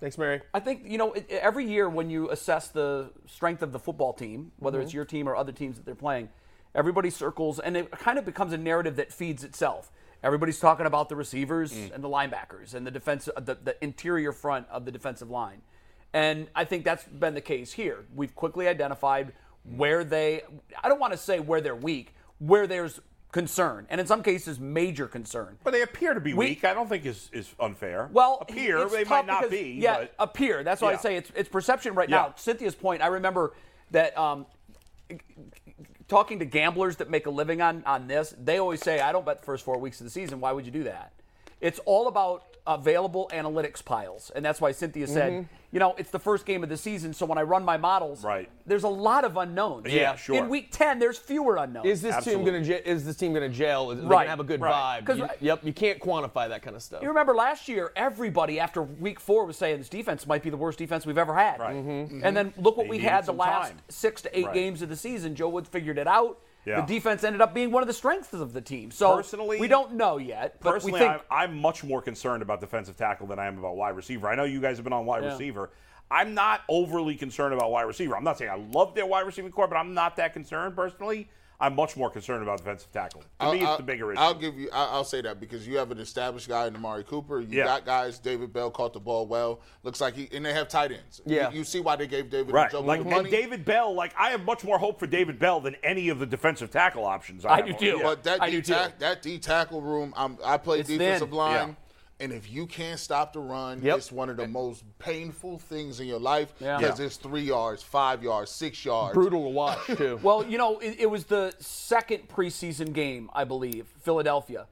Thanks, Mary. I think you know every year when you assess the strength of the football team, whether Mm-hmm. it's your team or other teams that they're playing, everybody circles, and it kind of becomes a narrative that feeds itself. Everybody's talking about the receivers Mm. and the linebackers and the defense, the, the interior front of the defensive line, and I think that's been the case here. We've quickly identified where they. I don't want to say where they're weak, where there's concern, and in some cases major concern. But they appear to be We- weak. I don't think is is unfair. Well, appear they might not because- be. Yeah, but- appear. That's why I say it's it's perception right Yeah. now. Cynthia's point. I remember that um, talking to gamblers that make a living on on this. They always say, "I don't bet the first four weeks of the season. Why would you do that?" It's all about available analytics piles, and that's why Cynthia said, Mhm. "You know, it's the first game of the season, so when I run my models, Right. there's a lot of unknowns. Yeah, sure. In week ten, there's fewer unknowns. Is this Absolutely. team going to ja- is this team going to jail? Is they Right, gonna have a good right. vibe? 'Cause- You- yep, you can't quantify that kind of stuff. You remember last year, everybody after week four was saying this defense might be the worst defense we've ever had. Right. Mm-hmm. And then look what They we had the last time. six to eight Right. games of the season. Joe Woods figured it out. Yeah. The defense ended up being one of the strengths of the team. So Personally- we don't know yet. But Personally, we think I'm, I'm much more concerned about defensive tackle than I am about wide receiver. I know you guys have been on wide Yeah. receiver. I'm not overly concerned about wide receiver. I'm not saying I love their wide receiving core, but I'm not that concerned personally. I'm much more concerned about defensive tackle. To I'll, me, it's I'll- the bigger issue. I'll give you. I'll, I'll say that because you have an established guy in Amari Cooper. You Yeah. got guys. David Bell caught the ball well. Looks like he and they have tight ends. Yeah. You, you see why they gave David Right, Njoku like the and. David Bell. Like I have much more hope for David Bell than any of the defensive tackle options. I, I do too. Yeah. But that I D do too. that D tackle room, I'm, I play It's defensive thin. line, Yeah. And if you can't stop the run, Yep. it's one of the most painful things in your life because Yeah. it's three yards, five yards, six yards. Brutal to watch too. Well, you know, it, it was the second preseason game, I believe, Philadelphia,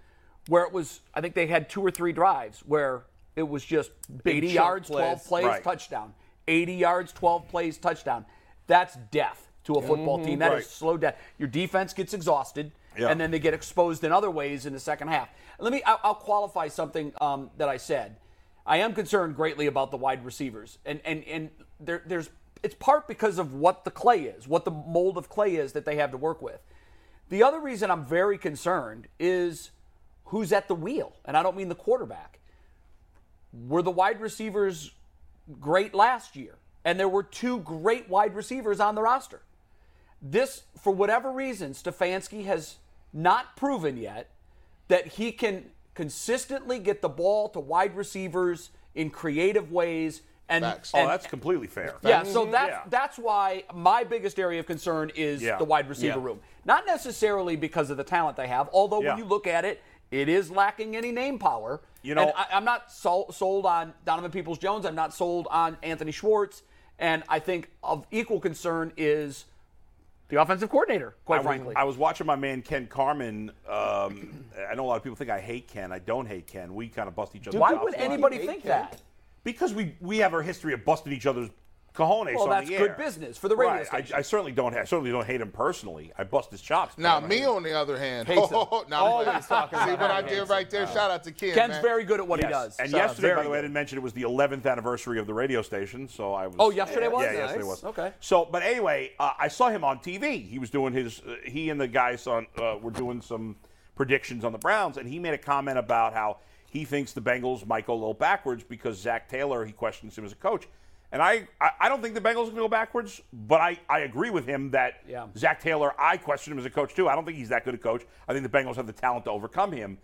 where it was. I think they had two or three drives where it was just 80 yards, plays. 12 plays, Right. touchdown. 80 yards, 12 plays, touchdown. That's death to a football mm-hmm. team. That is Right. slow death. Your defense gets exhausted, Yeah. and then they get exposed in other ways in the second half. Let me. I'll, I'll qualify something um, that I said. I am concerned greatly about the wide receivers, and and and there, there's it's part because of what the clay is, what the mold of clay is that they have to work with. The other reason I'm very concerned is who's at the wheel, and I don't mean the quarterback. Were the wide receivers great last year? And there were two great wide receivers on the roster. This, for whatever reason, Stefanski has not proven yet that he can consistently get the ball to wide receivers in creative ways. And, Facts. oh, that's completely fair. yeah, so mm-hmm. that's Yeah. that's why my biggest area of concern is Yeah. the wide receiver Yeah. room. Not necessarily because of the talent they have, although Yeah. when you look at it, it is lacking any name power. You know- and I, I'm not sol- sold on Donovan Peoples Jones. I'm not sold on Anthony Schwartz, and I think of equal concern is the offensive coordinator. Quite I was, frankly, I was watching my man Ken Carman. Um, I know a lot of people think I hate Ken. I don't hate Ken. We kind of bust each other. why would anybody think Ken? that? Because we we have our history of busting each other's cojones Well, on that's the good business for the radio right. station. I, I certainly don't. I certainly don't hate him personally. I bust his chops. Now, me hate on the other hand, Hates him. now, Always talking See about what I did right there? Shout out to Ken. Ken's man. very good at what Yes. he does. And So, yesterday, by the way, I didn't mention it was the 11th anniversary of the radio station, so I was. Oh, yesterday was? Yeah, yesterday was. Okay. So, but anyway, uh, I saw him on TV. He was doing his. Uh, he and the guys on uh, were doing some predictions on the Browns, and he made a comment about how he thinks the Bengals might go a little backwards because Zac Taylor. He questions him as a coach. And I, I, I don't think the Bengals are going to go backwards, but I, I agree with him that Yeah. Zac Taylor, I question him as a coach too. I don't think he's that good a coach. I think the Bengals have the talent to overcome him.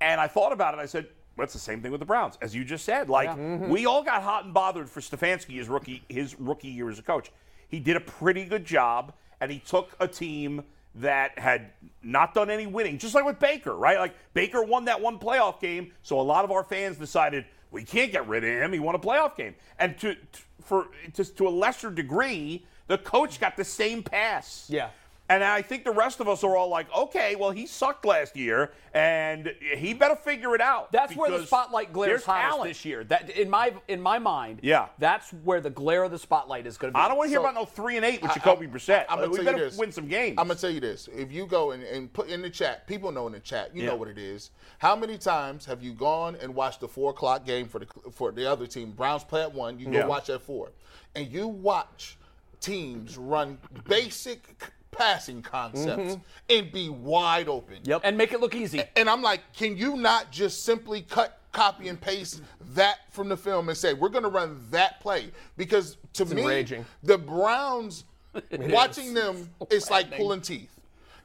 And I thought about it. I said, well, it's the same thing with the Browns, as you just said. Like mm-hmm. we all got hot and bothered for Stefanski his rookie his rookie year as a coach. He did a pretty good job, and he took a team that had not done any winning, just like with Baker, right? Like Baker won that one playoff game, so a lot of our fans decided we can't get rid of him. He won a playoff game, and to, to for to, to a lesser degree, the coach got the same pass. Yeah. And I think the rest of us are all like, okay, well, he sucked last year, and he better figure it out. That's where the spotlight glares there's hottest talent. this year. That in my in my mind, Yeah. that's where the glare of the spotlight is going to be. I don't want to hear So- about no three and eight with Jacoby Brissett. I'm gonna we tell better you this. win some games. I'm gonna tell you this. If you go and, and put in the chat, people know in the chat, you Yeah. know what it is. How many times have you gone and watched the four o'clock game for the for the other team? Browns play at one. You go Yeah. watch at four, and you watch teams run basic c- passing concepts and be wide open. Yep. And make it look easy. And I'm like, can you not just simply cut, copy, and paste that from the film and say we're going to run that play? Because to me, enraging. the Browns, watching them, it's like pulling teeth.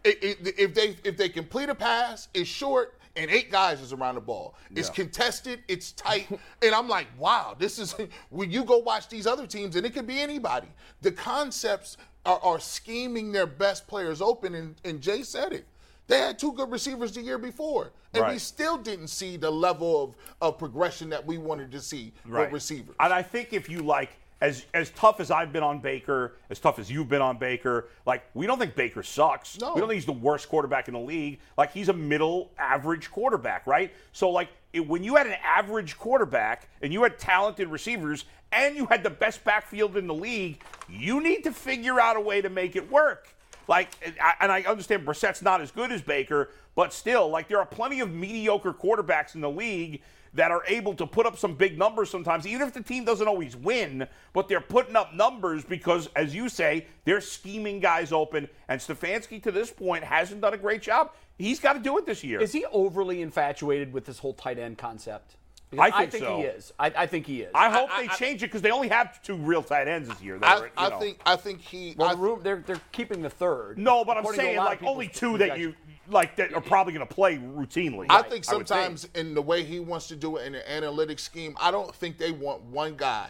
It- it- if they if they complete a pass, it's short. And eight guys is around the ball. It's contested. It's tight. and I'm like, wow, this is when you go watch these other teams, and it could be anybody. The concepts are, are scheming their best players open, and, and Jay said it. They had two good receivers the year before, and we still didn't see the level of, of progression that we wanted to see with receivers. And I think if you like, as as tough as I've been on Baker, as tough as you've been on Baker, like we don't think Baker sucks. No. We don't think he's the worst quarterback in the league. Like he's a middle average quarterback, right? So like it, when you had an average quarterback and you had talented receivers and you had the best backfield in the league, you need to figure out a way to make it work. Like, and I, understand Brissett's not as good as Baker, but still, like, there are plenty of mediocre quarterbacks in the league that are able to put up some big numbers sometimes, even if the team doesn't always win, but they're putting up numbers because, as you say, they're scheming guys open. And Stefanski, to this point, hasn't done a great job. He's got to do it this year. Is he overly infatuated with this whole tight end concept? I think so. he is. I, I think he is. I hope I- they I- change it because they only have two real tight ends this year. that I, are, you I know. think I think he. well, I, the room, they're they're keeping the third. No, but I'm according to a saying like only two that you like that are probably going to play routinely. I think would sometimes in the way he wants to do it in the analytics scheme, I don't think they want one guy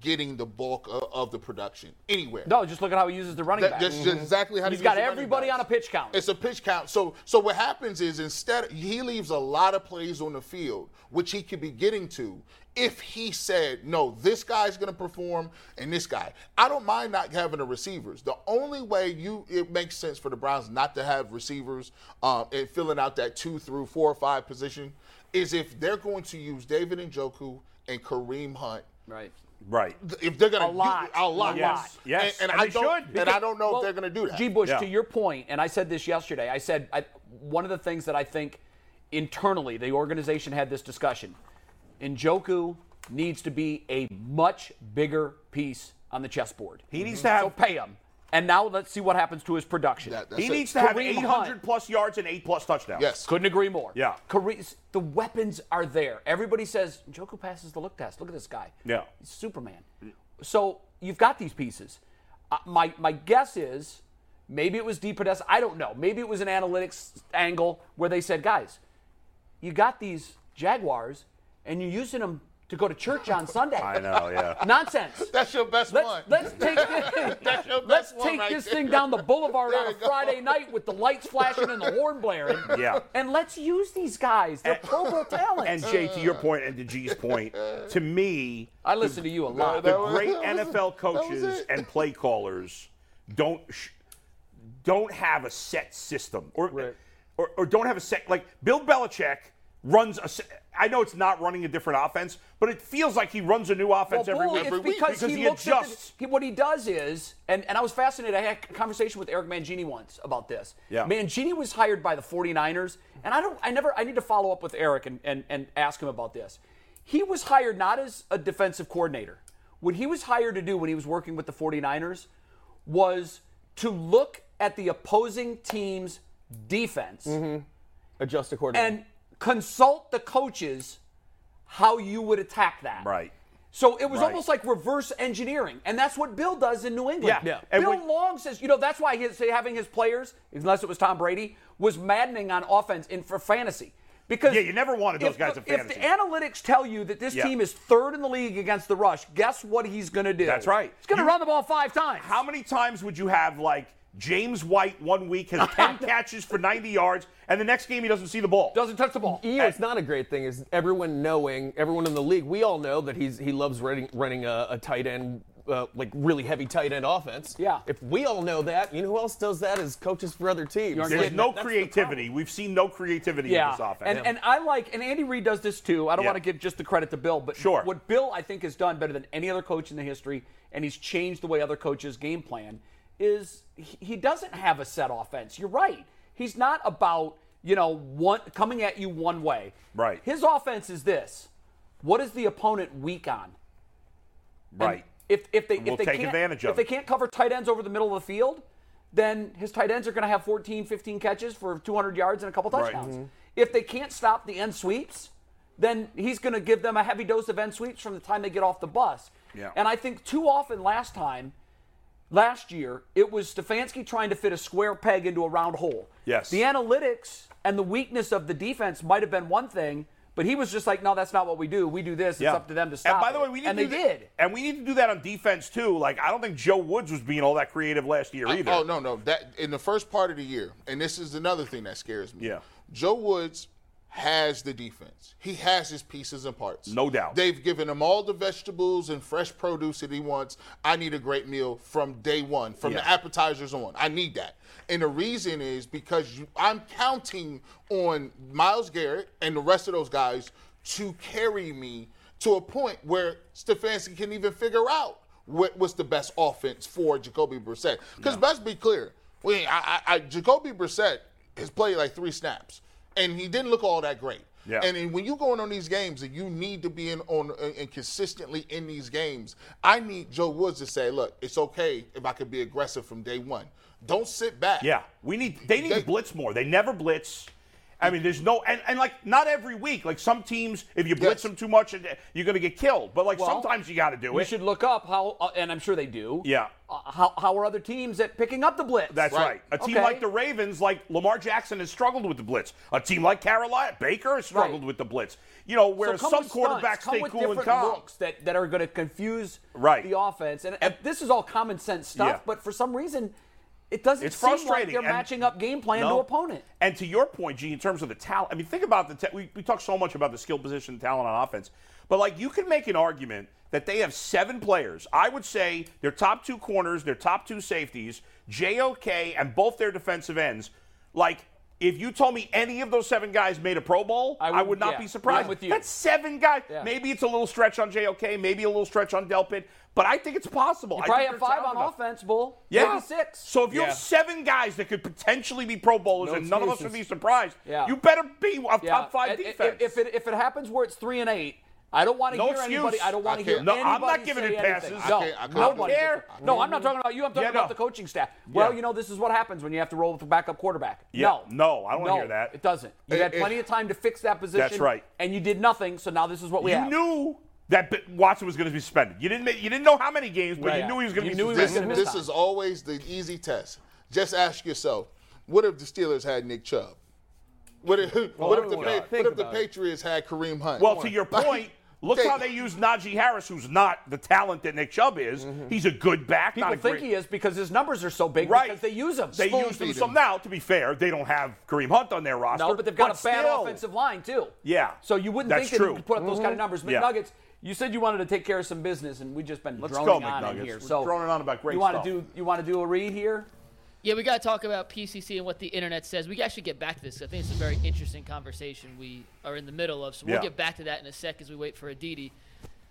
getting the bulk of, of the production anywhere. No, just look at how he uses the running That- back. that's just exactly how He's he got uses everybody backs. on a pitch count. It's a pitch count. So so what happens is instead he leaves a lot of plays on the field, which he could be getting to if he said, no, this guy's gonna perform and this guy. I don't mind not having the receivers. The only way you it makes sense for the Browns not to have receivers um, and filling out that two through four or five position is if they're going to use David Njoku and Kareem Hunt right. Right. if they're going to A lot. a lot, A lot. Yes. and, and And I they don't, should. and I don't know Well, if they're going to do that. G. Bush, Yeah. to your point, and I said this yesterday. I said I, one of the things that I think internally the organization had this discussion. Njoku needs to be a much bigger piece on the chessboard. He needs to have- so pay him. And now let's see what happens to his production. That- He it. needs to have 800 Hunt. plus yards and eight plus touchdowns. Yes. Couldn't agree more. Yeah. Kareem, the weapons are there. Everybody says Njoku passes the look test. Look at this guy. Yeah. He's Superman. So you've got these pieces. Uh, my my guess is maybe it was DePodesta. I don't know. Maybe it was an analytics angle where they said, guys, you got these Jaguars and you're using them to go to church on Sunday. I know, yeah. Nonsense. That's your best Let's, one. let's take That's your let's best one take right this there. thing down the boulevard There on a go. Friday night with the lights flashing and the horn blaring. Yeah. And let's use these guys. They're Pro Bowl talents. And Jay, to your point and to G's point, to me, I listen to you a lot. the was- great was- NFL coaches and play callers don't sh- don't have a set system or, or or don't have a set like Bill Belichick runs a. I know it's not running a different offense, but it feels like he runs a new offense every Bull, week every week because, because he, he looks at the, adjusts. he, what he does is, and, and I was fascinated. I had a conversation with Eric Mangini once about this. Yeah. Mangini was hired by the 49ers, and I don't, I never, I need to follow up with Eric and, and, and ask him about this. He was hired not as a defensive coordinator. What he was hired to do when he was working with the 49ers was to look at the opposing team's defense mm-hmm. Adjust accordingly. and consult the coaches how you would attack that. Right. So it was Right. almost like reverse engineering, and that's what Bill does in New England. Yeah. Yeah. And Bill when- Long says, you know, that's why his, having his players, unless it was Tom Brady, was maddening on offense in for fantasy. Because Yeah, you never wanted those if guys in fantasy. If the analytics tell you that this Yeah. team is third in the league against the rush, guess what he's going to do? That's right. He's going to run the ball five times. How many times would you have like James White one week has 10 catches for 90 yards, and the next game he doesn't see the ball? Doesn't touch the ball. you know, it's not a great thing. Is everyone knowing, everyone in the league, we all know that he's he loves running running a, a tight end uh, like really heavy tight end offense. Yeah. If we all know that, you know who else does that is coaches for other teams. There's getting- no That's the creativity. We've seen no creativity in this offense. and and I like and Andy Reid does this too. I don't Yeah. want to give just the credit to Bill, but Sure. what Bill I think has done better than any other coach in the history, and he's changed the way other coaches game plan. Is he he doesn't have a set offense. You're right. He's not about you know one coming at you one way. Right. His offense is this. What is the opponent weak on? And right. If if they We'll if they take can't, advantage of if they can't cover tight ends over the middle of the field, then his tight ends are going to have 14, 15 catches for 200 yards and a couple Right. touchdowns. Mm-hmm. If they can't stop the end sweeps, then he's going to give them a heavy dose of end sweeps from the time they get off the bus. Yeah. And I think too often last time, last year, it was Stefanski trying to fit a square peg into a round hole. Yes. The analytics and the weakness of the defense might have been one thing, but he was just like, no, that's not what we do. We do this. Yeah. It's up to them to stop. And by the it." way, we need and to they do that- did. And we need to do that on defense too. Like I don't think Joe Woods was being all that creative last year either. Oh no, no. That in the first part of the year, and this is another thing that scares me. Yeah. Joe Woods has the defense. He has his pieces and parts. No doubt. They've given him all the vegetables and fresh produce that he wants. I need a great meal from day one, from the appetizers on. I need that. And the reason is because you, I'm counting on Myles Garrett and the rest of those guys to carry me to a point where Stefanski can even figure out what was the best offense for Jacoby Brissett. Because let's be clear, we, I, I, I, Jacoby Brissett has played like three snaps, and he didn't look all that great. Yeah. And, and when you're going on these games and you need to be in on uh, and consistently in these games, I need Joe Woods to say, "Look, it's okay if I could be aggressive from day one. Don't sit back." Yeah, we need. They need They- to blitz more. They never blitz. I mean, there's no and, and like not every week. Like some teams, if you blitz Yes. them too much, you're going to get killed. But like Well, sometimes you got to do We it. You should look up how, uh, and I'm sure they do. Yeah. Uh, how, how are other teams at picking up the blitz? That's right. Right. A team Okay. like the Ravens, like Lamar Jackson, has struggled with the blitz. A team like Carolina, Baker has struggled Right. with the blitz. You know, where So some quarterbacks stay cool and calm. looks that, that are going to confuse Right. the offense. And, and this is all common sense stuff, Yeah. but for some reason, it doesn't It's seem like frustrating, they're and- matching up game plan to opponent. And to your point, G, in terms of the talent, I mean, think about the ta- we, we talk so much about the skill position talent on offense, but like you can make an argument that they have seven players. I would say their top two corners, their top two safeties, JOK, and both their defensive ends. Like, if you told me any of those seven guys made a Pro Bowl, I I would- would, not yeah, be surprised. With you. That's seven guys. Yeah. Maybe it's a little stretch on JOK, maybe a little stretch on Delpit, but I think it's possible. You I probably think have five on enough. offense, Bull. Yeah. Maybe six. So if you Yeah. have seven guys that could potentially be Pro Bowlers No and none of us would be surprised, Yeah. you better be a Yeah. top five And- defense. If, if it, if it happens where it's three and eight, I don't want to No hear excuse. anybody. I don't want to hear can't- No, I'm not giving say it anything. passes. No, I can't- I can't- nobody. care. No, I'm not talking about you. I'm talking Yeah, about no. the coaching staff. Well, Yeah. you know, this is what happens when you have to roll with a backup quarterback. Yeah. No, No, I don't wanna hear that. It doesn't. You It- had it- plenty of time to fix that position. That's right. And you did nothing. So now this is what we you have. You knew that B- Watson was going to be suspended. You didn't. ma- You didn't know how many games, but Right. you knew he was going to be knew suspended. This, this is always the easy test. Just ask yourself, what if the Steelers had Nick Chubb? What if, what if the, Pa- what if the about it. Patriots had Kareem Hunt? Well, to your point, look how they use Najee Harris, who's not the talent that Nick Chubb is. Mm-hmm. He's a good back. People not think great, he is because his numbers are so big Right. because they use him. They use them so now. To be fair, they don't have Kareem Hunt on their roster. No, but they've got a bad still, offensive line too. Yeah, So you wouldn't that's think that true. could put up those kind of mm-hmm. numbers. Yeah. McNuggets, you said you wanted to take care of some business, and we've just been Let's droning go, on in McNuggets. here. We're so droning on about great you wanna do you want to do a read here? Yeah, we got to talk about PCC and what the internet says. We actually get back to this. I think it's a very interesting conversation we are in the middle of. So we'll Yeah. get back to that in a sec as we wait for Aditi.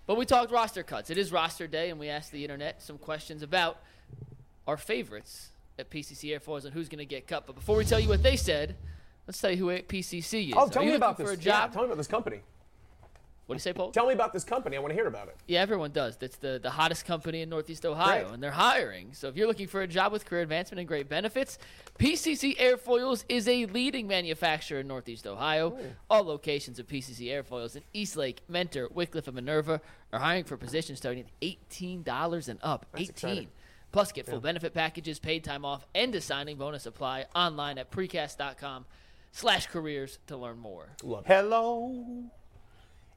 But we talked roster cuts. It is roster day, and we asked the internet some questions about our favorites at PCC Airfoils and who's going to get cut. But before we tell you what they said, let's tell you who PCC is. Oh, Are tell you me about this. for a job? Yeah, tell me about this company. What do you say, Paul? Tell me about this company. I want to hear about it. Yeah, everyone does. That's the, the hottest company in Northeast Ohio, Great. and they're hiring. So if you're looking for a job with career advancement and great benefits, PCC Airfoils is a leading manufacturer in Northeast Ohio. Hmm. All locations of PCC Airfoils in Eastlake, Mentor, Wickliffe, and Minerva are hiring for positions starting at $18 and up. 18 exciting. Plus, get full benefit packages, paid time off, and a signing bonus apply online at precast.com slash careers to learn more. Hello.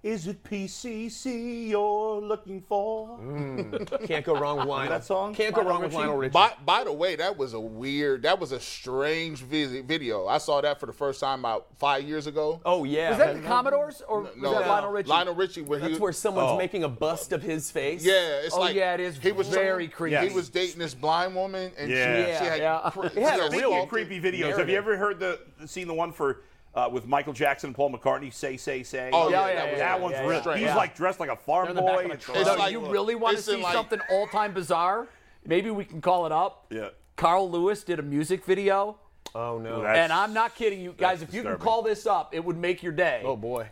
Is it PCC you're looking for? Mm. Can't go wrong with Lionel. that song? Can't go Lionel wrong with Richie? Lionel Richie. By, by the way, that was a weird, that was a strange vis- video. I saw that for the first time about five years ago. oh yeah. Was that the Commodores or was that Lionel Richie? Lionel Richie, when That's he, where someone's Oh. making a bust of his face. yeah, it's Oh, like yeah, it is He was very trying- creepy. He was dating this blind woman, and Yeah. she, she had, Yeah, yeah. cre- had she a had Speaking real creepy him. videos, have you ever heard the seen the one for uh, with Michael Jackson and Paul McCartney? Say, say, say. Oh, Yeah, yeah, yeah, that, yeah, that one's yeah, real. yeah. He's like dressed like a farm the boy. of the It's truck. It's So like- you really want to see like- something all time bizarre? Maybe we can call it up. Yeah. Carl Lewis did a music video, Oh no. That's- and I'm not kidding you guys. If you can call this up, it would make your day. oh boy.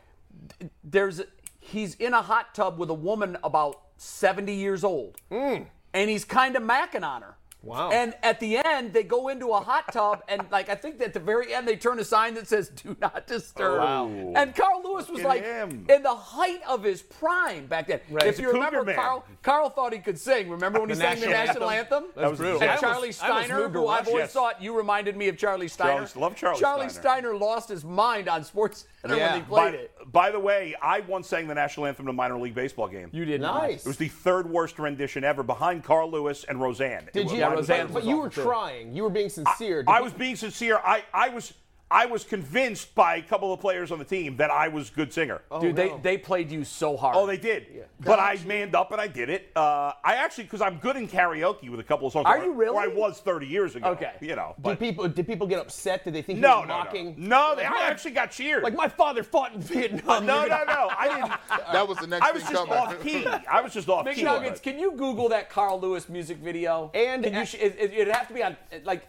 There's he's in a hot tub with a woman about 70 years old, and he's kind of macking on her. Wow. And at the end, they go into a hot tub, and like I think at the very end, they turn a sign that says "Do not disturb." Oh, wow. And Carl Lewis was like him. in the height of his prime back then. Right. If He's you remember, man. Carl, Carl thought he could sing. Remember when he The sang the national national anthem? That was brutal. And Charlie I Steiner, moved to who I've always Yes. thought you reminded me of Charlie Steiner. Charlie- love Charlie Charlie Steiner. Steiner lost his mind on Sports Center Yeah. when he played By, it. by the way, I once sang the national anthem in a minor league baseball game. You did Nice. It was the third worst rendition ever, behind Carl Lewis and Roseanne. It Did was- you? But, but you were trying. You were being sincere. Did I was being sincere. I, I was I was convinced by a couple of players on the team that I was a good singer. Oh, Dude, no. they, they played you so hard. Oh, they did. But I manned up and I did it. Uh, I actually, because I'm good in karaoke with a couple of songs. Are you really? Or I was 30 years ago. Okay. You know. Did people did people get upset? Did they think no, you were no, no. mocking? No, they, Like, I actually got cheered. Like my father fought in Vietnam. no, no, no. I didn't. That was the next I was thing just coming. off key. I was just off key. McNuggets, can you Google that Carl Lewis music video? And- Can you sh- it, it, it'd have to be on like.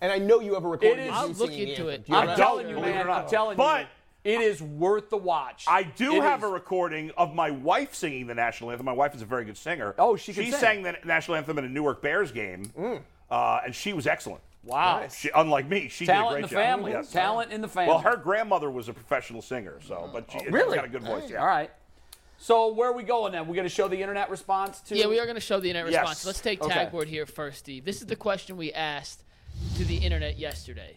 And I know you have a recording. It is- of you I'll look singing into it. Do you I'm have don't, that? telling you, believe man. not. I'm telling you. But- you, it is worth the watch. I do It have is. a recording of my wife singing the national anthem. My wife is a very good singer. Oh, she can She sing. sang the national anthem in a Newark Bears game, uh, and she was excellent. Wow. She, unlike me, she Talent did a great job. family. Yes. Talent in the family. Well, her grandmother was a professional singer, so but she, she's really got a good voice. Yeah. All right. So where are we going then? We're going to show the internet response to. Yeah, we are going to show the internet Yes. response. Let's take Okay. tag board here first, Steve. This is the question we asked to the internet yesterday.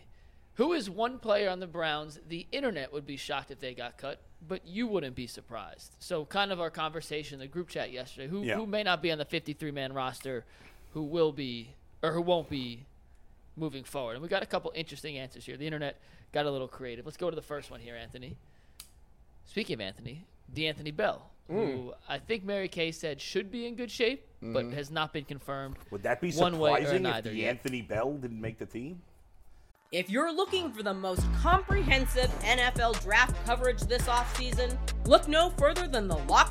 Who is one player on the Browns the internet would be shocked if they got cut, but you wouldn't be surprised? So, kind of our conversation in the group chat yesterday. Who, Yeah. who may not be on the 53 man roster, who will be, or who won't be moving forward? And we got a couple interesting answers here. The internet got a little creative. Let's go to the first one here, Anthony. Speaking of Anthony, DeAnthony Bell, who hmm. I think Mary Kay said should be in good shape, but mm-hmm. has not been confirmed. Would that be one way or surprising if the. Anthony Bell didn't make the team? If you're looking for the most comprehensive NFL draft coverage this offseason, look no further than the Locked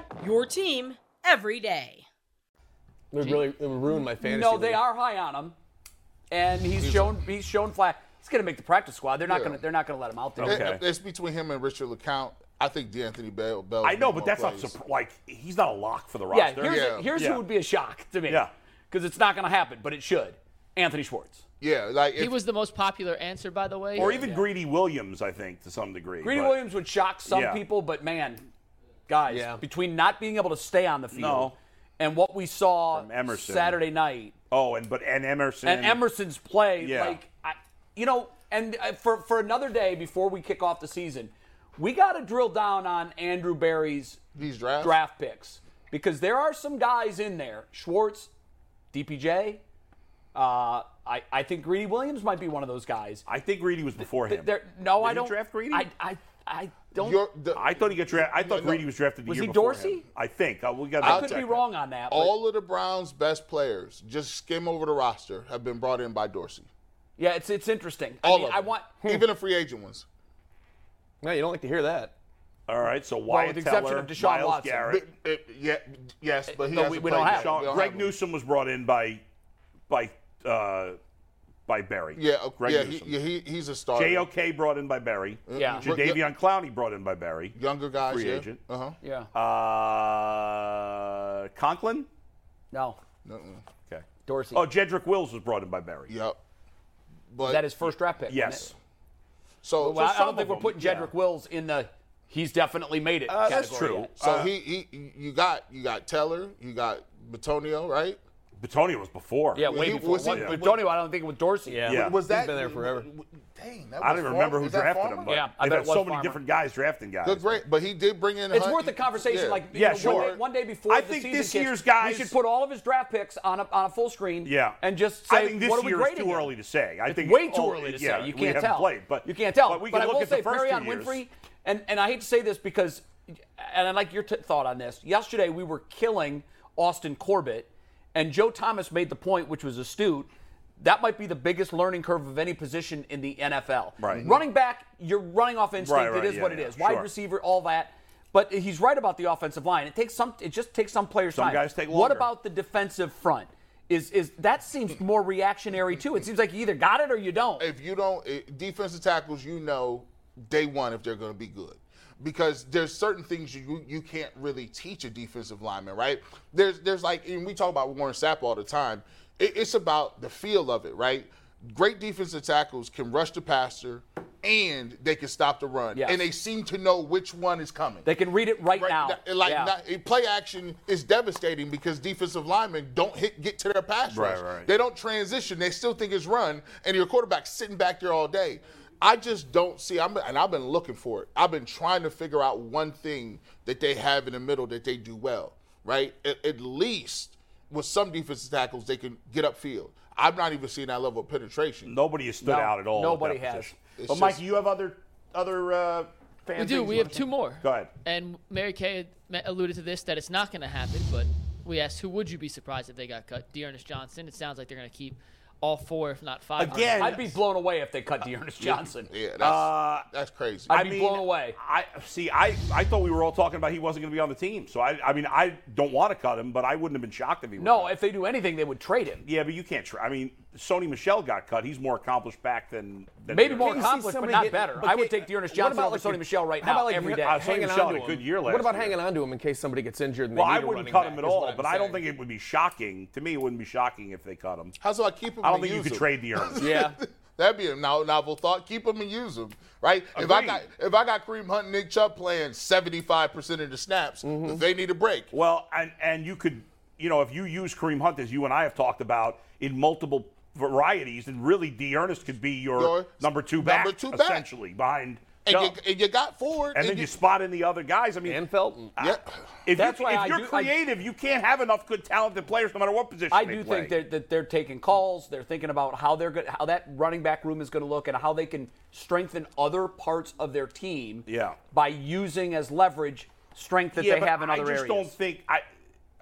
Your team every day. It would really it would ruin my fantasy. No, they are high on him, and he's shown he's shown flat. He's going to make the practice squad. They're not Yeah. going to they're not going to let him out there. Okay. It- It's between him and Richard LeCounte. I think D'Anthony Bell. Bell I know, but that's not plays. surpri- like he's not a lock for the Yeah, roster. here's, Yeah. here's Yeah. who would be a shock to me. Yeah. Because it's not going to happen, but it should. Anthony Schwartz. Yeah, like He was the most popular answer, by the way. or even Greedy Williams, I think, to some degree. Greedy but- Williams would shock some Yeah. people, but man, guys, Yeah. between not being able to stay on the field No. and what we saw Emerson. Saturday night Oh, and but and Emerson and Emerson's play, Yeah. like, I, you know, and uh, for for another day before we kick off the season, we got to drill down on Andrew Berry's these drafts. draft picks because there are some guys in there. Schwartz, DPJ. Uh, I, I think Greedy Williams might be one of those guys. I think Greedy was before him. There, no, Did I he don't draft Greedy? I, I, I don't. You're, the, I thought he got drafted. I thought No, Greedy was drafted the Was year he before Dorsey? him. I think. Uh, we got. I could be wrong on that. but- all of the Browns' best players, just skim over the roster, have been brought in by Dorsey. yeah, it's it's interesting. All I mean, of I want. even the free agent ones. No, you don't like to hear that. All right, so Wyatt with the exception Teller, of Deshaun Myles Watson. Garrett, But, uh, yeah, yes, but he But hasn't we- we don't have yet. We don't Greg have. Newsom was brought in by by uh, by Berry. Yeah, uh, Greg yeah, he, yeah he, he's a star. JOK brought in by Berry. Yeah. Jadeveon Clowney brought in by Berry. Younger guys, Free yeah. agent. Uh-huh. Yeah. Uh, Conklin? No. No. Okay. Dorsey. Oh, Jedrick Wills was brought in by Berry. Yep. But Is that his first draft pick? Yes. so, Well, I some don't think we're them, putting yeah. Jedrick Wills in the he's definitely made it. Uh, that's true. yet. so uh, he, he you got you got Teller, you got Bitonio, right? Bitonio was before. Yeah, way he- before. was he- What, yeah. Bitonio, I don't think it was Dorsey. Yeah. Yeah. Was that been there forever. Dang, that I don't even remember Farmer? who Is that drafted Farmer? him. But Yeah, I they've bet had it was so many Farmer. different guys drafting guys. Good, great, but he did bring in. It's Hunt- worth the conversation. Yeah. Like Yeah, know, sure. One day, one day before I the think season this kicks, year's guys- we should put all of his draft picks on a, on a full screen. Yeah. and just say I think this what are we is grading too him? early to say. I It's think way too early to yeah, say. You can't haven't tell. Played, but you can't tell. But we can I look will at say the first Perry two. Winfrey, and and I hate to say this because, and I like your thought on this. Yesterday we were killing Austin Corbett, and Joe Thomas made the point, which was astute. That might be the biggest learning curve of any position in the NFL. Right. Running back, you're running off instinct. Right, right, it is yeah, what it yeah, is. Wide sure. receiver, all that. But he's right about the offensive line. It takes some. It just takes some players Some time. guys take longer. What about the defensive front? Is is that seems more reactionary too? It seems like you either got it or you don't. if you don't eh, defensive tackles, you know day one if they're going to be good. Because there's certain things you you can't really teach a defensive lineman, right? There's there's like and we talk about Warren Sapp all the time. It, it's about the feel of it, right? Great defensive tackles can rush the passer and they can stop the run, Yes. and they seem to know which one is coming. They can read it right, Right now. now, like Yeah. not- play action is devastating because defensive linemen don't hit get to their pass Right, rush. right. They don't transition. They still think it's run, and your quarterback's sitting back there all day. I just don't see. I'm, and I've been looking for it. I've been trying to figure out one thing that they have in the middle that they do well. Right, at, at least with some defensive tackles, they can get upfield. I'm not even seeing that level of penetration. Nobody has stood No, out at all. nobody has. position. It's But Mike, you have other other uh, fan We do. We have two more. Go ahead. And Mary Kay had alluded to this that it's not going to happen, but we asked who would you be surprised if they got cut? D'Ernest Johnson. It sounds like they're going to keep all four, if not five. Again, I'd be blown away if they cut D'Ernest Johnson. Yeah, that's Uh, that's crazy. I'd be blown away. I see. I, I thought we were all talking about he wasn't going to be on the team. So I I mean I don't want to cut him, but I wouldn't have been shocked if he. No, if they do anything, they would trade him. yeah, but you can't. Try. I mean, Sony Michel got cut. He's more accomplished back than. than Maybe D'Ernest. more Can't you see accomplished, but not get- better. but I would take D'Ernest what Johnson about over like Sony Michel right how now about like every you- day. Uh, Sony hanging Michelle on had to a good year last What about year. hanging on to him in case somebody gets injured? And Well, they I need a wouldn't running cut back, him at all, I'm but I don't think it would be shocking. To me, it wouldn't be shocking if they cut him. How's about keep him? I don't and think you could him? trade the earnings. Yeah. That'd be a novel thought. Keep them and use them, right? If I got if I got Kareem Hunt and Nick Chubb playing seventy five percent of the snaps, Mm-hmm. they need a break. Well, and and you could, you know, if you use Kareem Hunt as you and I have talked about in multiple varieties, then really D'Ernest could be your, Your number two back, number two back. essentially behind. And you, and you got Ford. and then you spot in the other guys. I mean, And Felton. yeah. if, That's you, why if I you're do- I- creative, you can't have enough good, talented players no matter what position I they do play. think that, that they're taking calls. They're thinking about how they're good, how that running back room is going to look, and how they can strengthen other parts of their team. Yeah. By using as leverage strength that yeah, they have in other areas. I just areas. don't think I.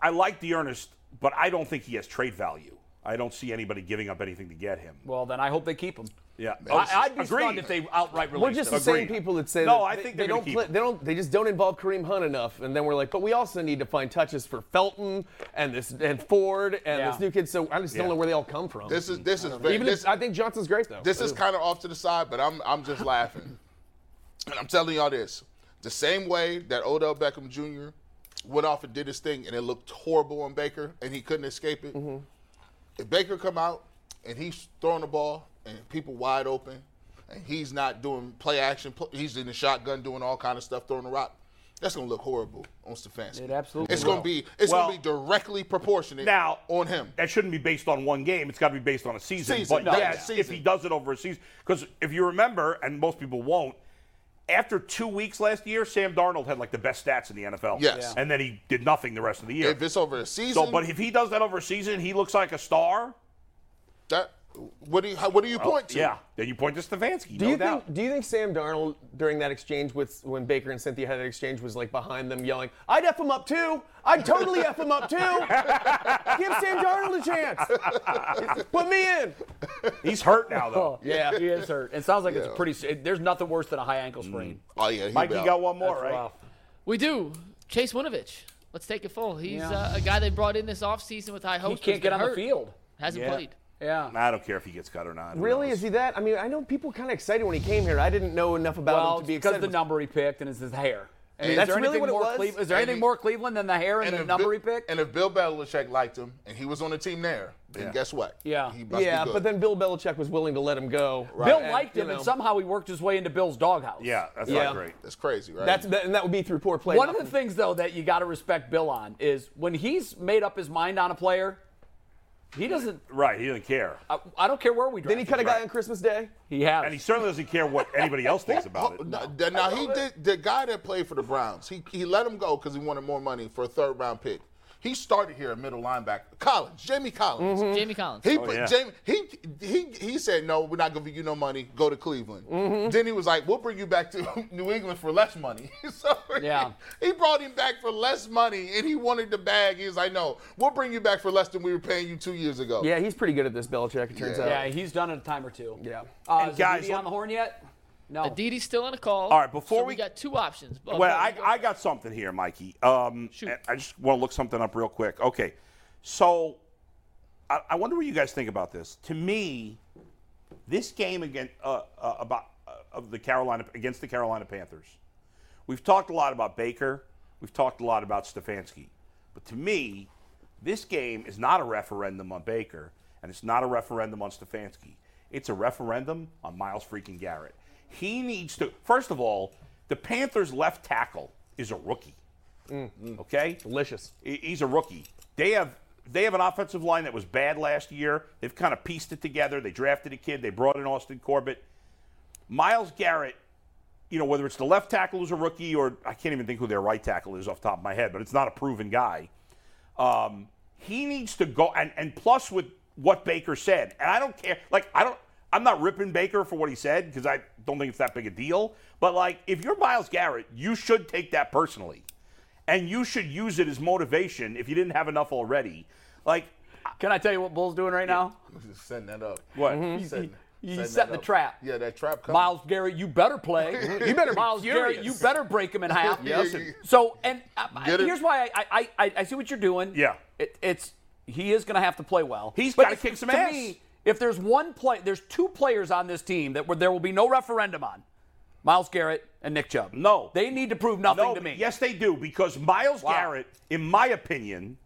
I like the Ernest, but I don't think he has trade value. I don't see anybody giving up anything to get him. well, then I hope they keep him. Yeah, I, I'd be Agreed. stunned if they outright released We're just him. the same Agreed. people that say No, that I think they they're don't play, they don't they just don't involve Kareem Hunt enough, and then we're like, but we also need to find touches for Felton and this and Ford and Yeah. this new kid. So I just Yeah. don't know where they all come from. This is this is very, Even this, if, I think Johnson's great though. this is kind of off to the side, but I'm I'm just laughing. And I'm telling y'all this: the same way that Odell Beckham Jr. went off and did his thing, and it looked horrible on Baker, and he couldn't escape it. Mm-hmm. If Baker come out and he's throwing the ball and people wide open, and he's not doing play action, he's in the shotgun doing all kind of stuff, throwing the rock. That's gonna look horrible on Stefanski. It absolutely It's will. gonna be it's Well, gonna be directly proportionate now on him. That shouldn't be based on one game. It's got to be based on a season. Season, But no, yes, yeah. if he does it over a season, because if you remember, and most people won't, after two weeks last year, Sam Darnold had like the best stats in the NFL. Yes. Yeah. and then he did nothing the rest of the year. If it's over a season, so, but if he does that over a season, he looks like a star. that what do you how, what do you point to? Yeah, then you point to Stefanski. Do no you doubt. think? Do you think Sam Darnold during that exchange with when Baker and Cynthia had that exchange was like behind them yelling, "I'd f him up too. I'd totally f him up too. Give Sam Darnold a chance. Put me in." He's hurt now, though. Yeah, he is hurt. It sounds like it's a pretty. it- There's nothing worse than a high ankle sprain. Oh yeah, he'll Mike, you got one more, That's right? rough. We do. Chase Winovich. Let's take it full. He's Yeah. uh, a guy they brought in this offseason with high hopes. He can't get been on the field. Hasn't Yeah. played. Yeah. I don't care if he gets cut or not. Really? Is he that? I mean, I know people kind of excited when he came here. I didn't know enough about Well, him to be because excited. of the number he picked and it's his hair. I mean, is That's there really anything what it more was? Cleve- is there And anything he- more Cleveland than the hair and, the number Bill, he picked? And if Bill Belichick liked him and he was on the team there, then Yeah. guess what? Yeah. He must yeah, be good. but then Bill Belichick was willing to let him go. Bill And, liked you him, and somehow he worked his way into Bill's doghouse. Yeah, that's Yeah. not great. that's crazy, right? That's that, and that would be through poor play. One of the things, though, that you got to respect Bill on is when he's made up his mind on a player, he doesn't. Right, he doesn't care. I, I don't care where we draft. Didn't he cut a him. guy on Christmas Day? He has. And he certainly doesn't care what anybody else thinks about it. Now, now he did the guy that played for the Browns. He he let him go because he wanted more money for a third round pick. He started here at middle linebacker. Collins, Jamie Collins. Jamie Collins. He Oh, put yeah. Jamie. He he he said no. We're not gonna give you no money. Go to Cleveland. Mm-hmm. Then he was like, "We'll bring you back to New England for less money." so Yeah. he, he brought him back for less money, and he wanted the bag. He was like, "No, we'll bring you back for less than we were paying you two years ago." Yeah, he's pretty good at this, Belichick. It turns Yeah. out. yeah, he's done it a time or two. Yeah. Uh, is guys, Aditi on the horn yet? No. Aditi's still on a call. All right, before so we- we got two options. Oh, Well, I, go I got something here, Mikey. Um, Shoot. I just want to look something up real quick. Okay, so I, I wonder what you guys think about this. To me, this game again uh, uh, about uh, of the Carolina against the Carolina Panthers, we've talked a lot about Baker. We've talked a lot about Stefanski, but to me, this game is not a referendum on Baker, and it's not a referendum on Stefanski. It's a referendum on Myles freaking Garrett. He needs to. First of all, the Panthers' left tackle is a rookie. Okay, Delicious. He's a rookie. They have they have an offensive line that was bad last year. They've kind of pieced it together. They drafted a kid. They brought in Austin Corbett. Myles Garrett, you know, whether it's the left tackle who's a rookie or I can't even think who their right tackle is off the top of my head, but it's not a proven guy. Um, he needs to go and, and plus with what Baker said, and I don't care. Like I don't. I'm not ripping Baker for what he said because I don't think it's that big a deal. But like, if you're Myles Garrett, you should take that personally, and you should use it as motivation if you didn't have enough already. Like, Can I tell you what Bull's doing right now? Just setting that up. what? Setting- He's setting setting that the up. trap. Yeah, that trap. Coming. Myles Garrett, you better play. you better, Myles furious. Garrett, you better break him in half. Yes. So, and uh, here's why I, I, I, I see what you're doing. Yeah. It, it's he is going to have to play well. He's gotta kick some to ass. Me, if there's one play, there's two players on this team that where there will be no referendum on. Myles Garrett and Nick Chubb. No. they need to prove nothing no, to me. yes, they do because Myles Wow. Garrett, in my opinion,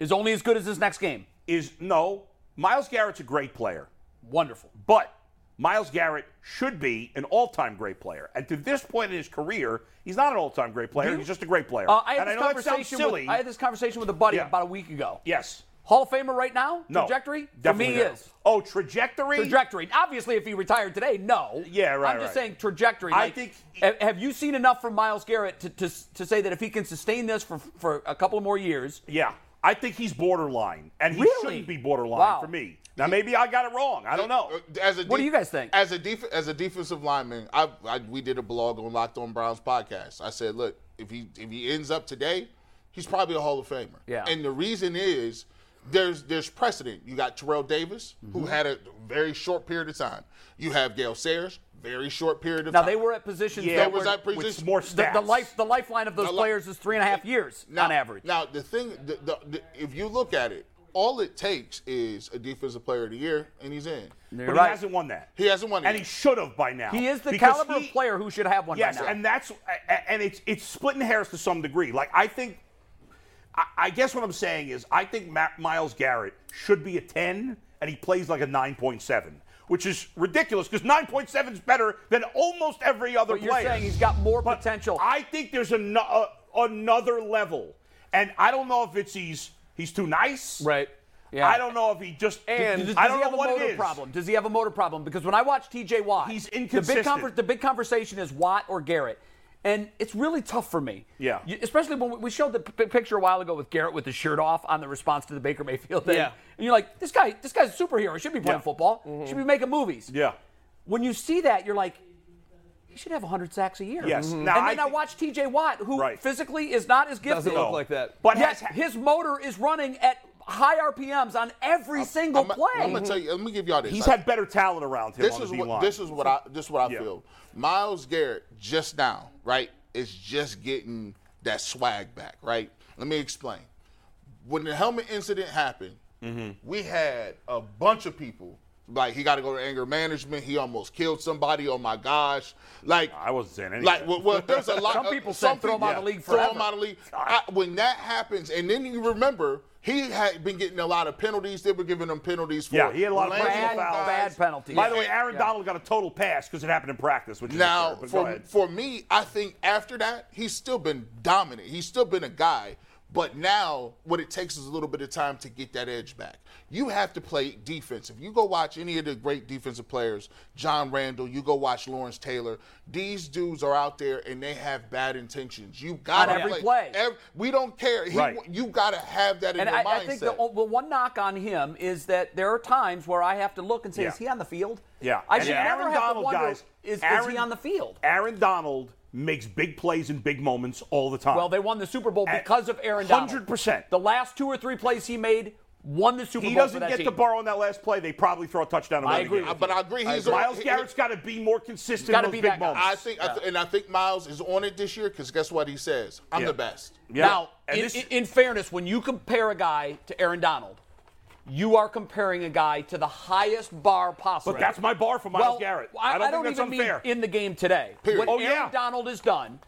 is only as good as his next game. is no. Myles Garrett's a great player. Wonderful. But Myles Garrett should be an all-time great player. And to this point in his career, he's not an all-time great player. He's just a great player. Uh, I had and I this sounds conversation. silly. With, I had this conversation with a buddy Yeah. about a week ago. yes. Hall of Famer right now? No. Trajectory? For me not. is. Oh, trajectory? Trajectory. Obviously, if he retired today, no. Yeah, right, I'm just right. saying trajectory. I think- ha- Have you seen enough from Myles Garrett to, to, to say that if he can sustain this for, for a couple more years, Yeah. I think he's borderline. And he Really? shouldn't be borderline Wow. for me. Now, maybe I got it wrong. I don't know. Uh, As a What do you guys think? As a def- as a defensive lineman, I, I we did a blog on Locked On Browns podcast. I said, look, if he if he ends up today, he's probably a Hall of Famer. Yeah. And the reason is there's there's precedent. You got Terrell Davis, Mm-hmm. who had a very short period of time. You have Gale Sayers, very short period of now time. Now they were at positions Yeah, that was were at With more stats. the life the lifeline of those The li- players is three and a half years now, on average. Now the thing, the, the, the, if you look at it, all it takes is a defensive player of the year, and he's in. but right. he hasn't won that. He hasn't won it And he should have by now. he is the caliber he- of player who should have one Yes, right now. and that's and it's it's splitting hairs to some degree. Like I think, I, I guess what I'm saying is I think Myles Garrett should be a 10, and he plays like a 9.7, which is ridiculous because 9.7 is better than almost every other but you're player. saying he's got more But potential. I think there's an, uh, another level, and I don't know if it's he's he's too nice. Right. Yeah. I don't know if he just And- Does, I don't he have know a what motor problem? Does he have a motor problem? Because when I watch T.J. Watt, He's The big, inconsistent. conver- the big conversation is Watt or Garrett, and it's really tough for me. Yeah. You- especially when we- we showed the p- picture a while ago with Garrett with his shirt off on the response to the Baker Mayfield thing. Yeah. And you're like, this guy, this guy's a superhero. He should be playing Yeah. football. Should be making movies. Yeah. When you see that, you're like. He should have 100 sacks a year. Yes. Mhm. And Now, then I I, watch T.J. Watt, who Right. physically is not as gifted. Doesn't look like that. But Yet has, his motor is running at high RPMs on every single I'm, play. I'm gonna tell you. Let me give y'all this. he's had better talent around him this on is the what this is what I this is what I Yeah. feel. Myles Garrett just now, right, is just getting that swag back, right? Let me explain. When the helmet incident happened, Mm-hmm. we had a bunch of people like he got to go to anger management. He almost killed somebody. Oh my gosh! Like I wasn't saying anything. like well, well there's a lot. Some of- people said throw him out of the yeah, league Throw him out of the league. I, when that happens, and then you remember he had been getting a lot of penalties. They were giving him penalties for Yeah, he had a lot of landing personal Bad, fouls. bad penalties. By the way, Aaron Donald got a total pass because it happened in practice, which is Now, absurd, for, for me, I think after that, he's still been dominant. He's still been a guy. But now, what it takes is a little bit of time to get that edge back. You have to play defense. If you go watch any of the great defensive players, John Randle, you go watch Lawrence Taylor, these dudes are out there and they have bad intentions. You got to every play. Ev- we don't care. He, Right. You got to have that in And your I, mindset. I think the, the one knock on him is that there are times where I have to look and say, Yeah. is he on the field? Yeah. I And should Aaron never have Donald, to wonder, guys, is, is Aaron- he on the field? Aaron Donald makes big plays in big moments all the time. Well, they won the Super Bowl At because of Aaron Donald. 100%. The last two or three plays he made won the Super he Bowl He doesn't for that get team. the bar on that last play. They probably throw a touchdown. and I agree game. but I agree. He's a, Myles he- Garrett's got to be more consistent Gotta in those be big that moments. I think, I th- and I think Myles is on it this year because guess what he says? I'm Yeah. the best. Yeah. Now, in, this- in- in fairness, when you compare a guy to Aaron Donald, you are comparing a guy to the highest bar possible. But that's my bar for Myles well, Garrett. I, I don't think don't that's even unfair. mean in the game today. Period. What Oh, Aaron yeah. Donald has done,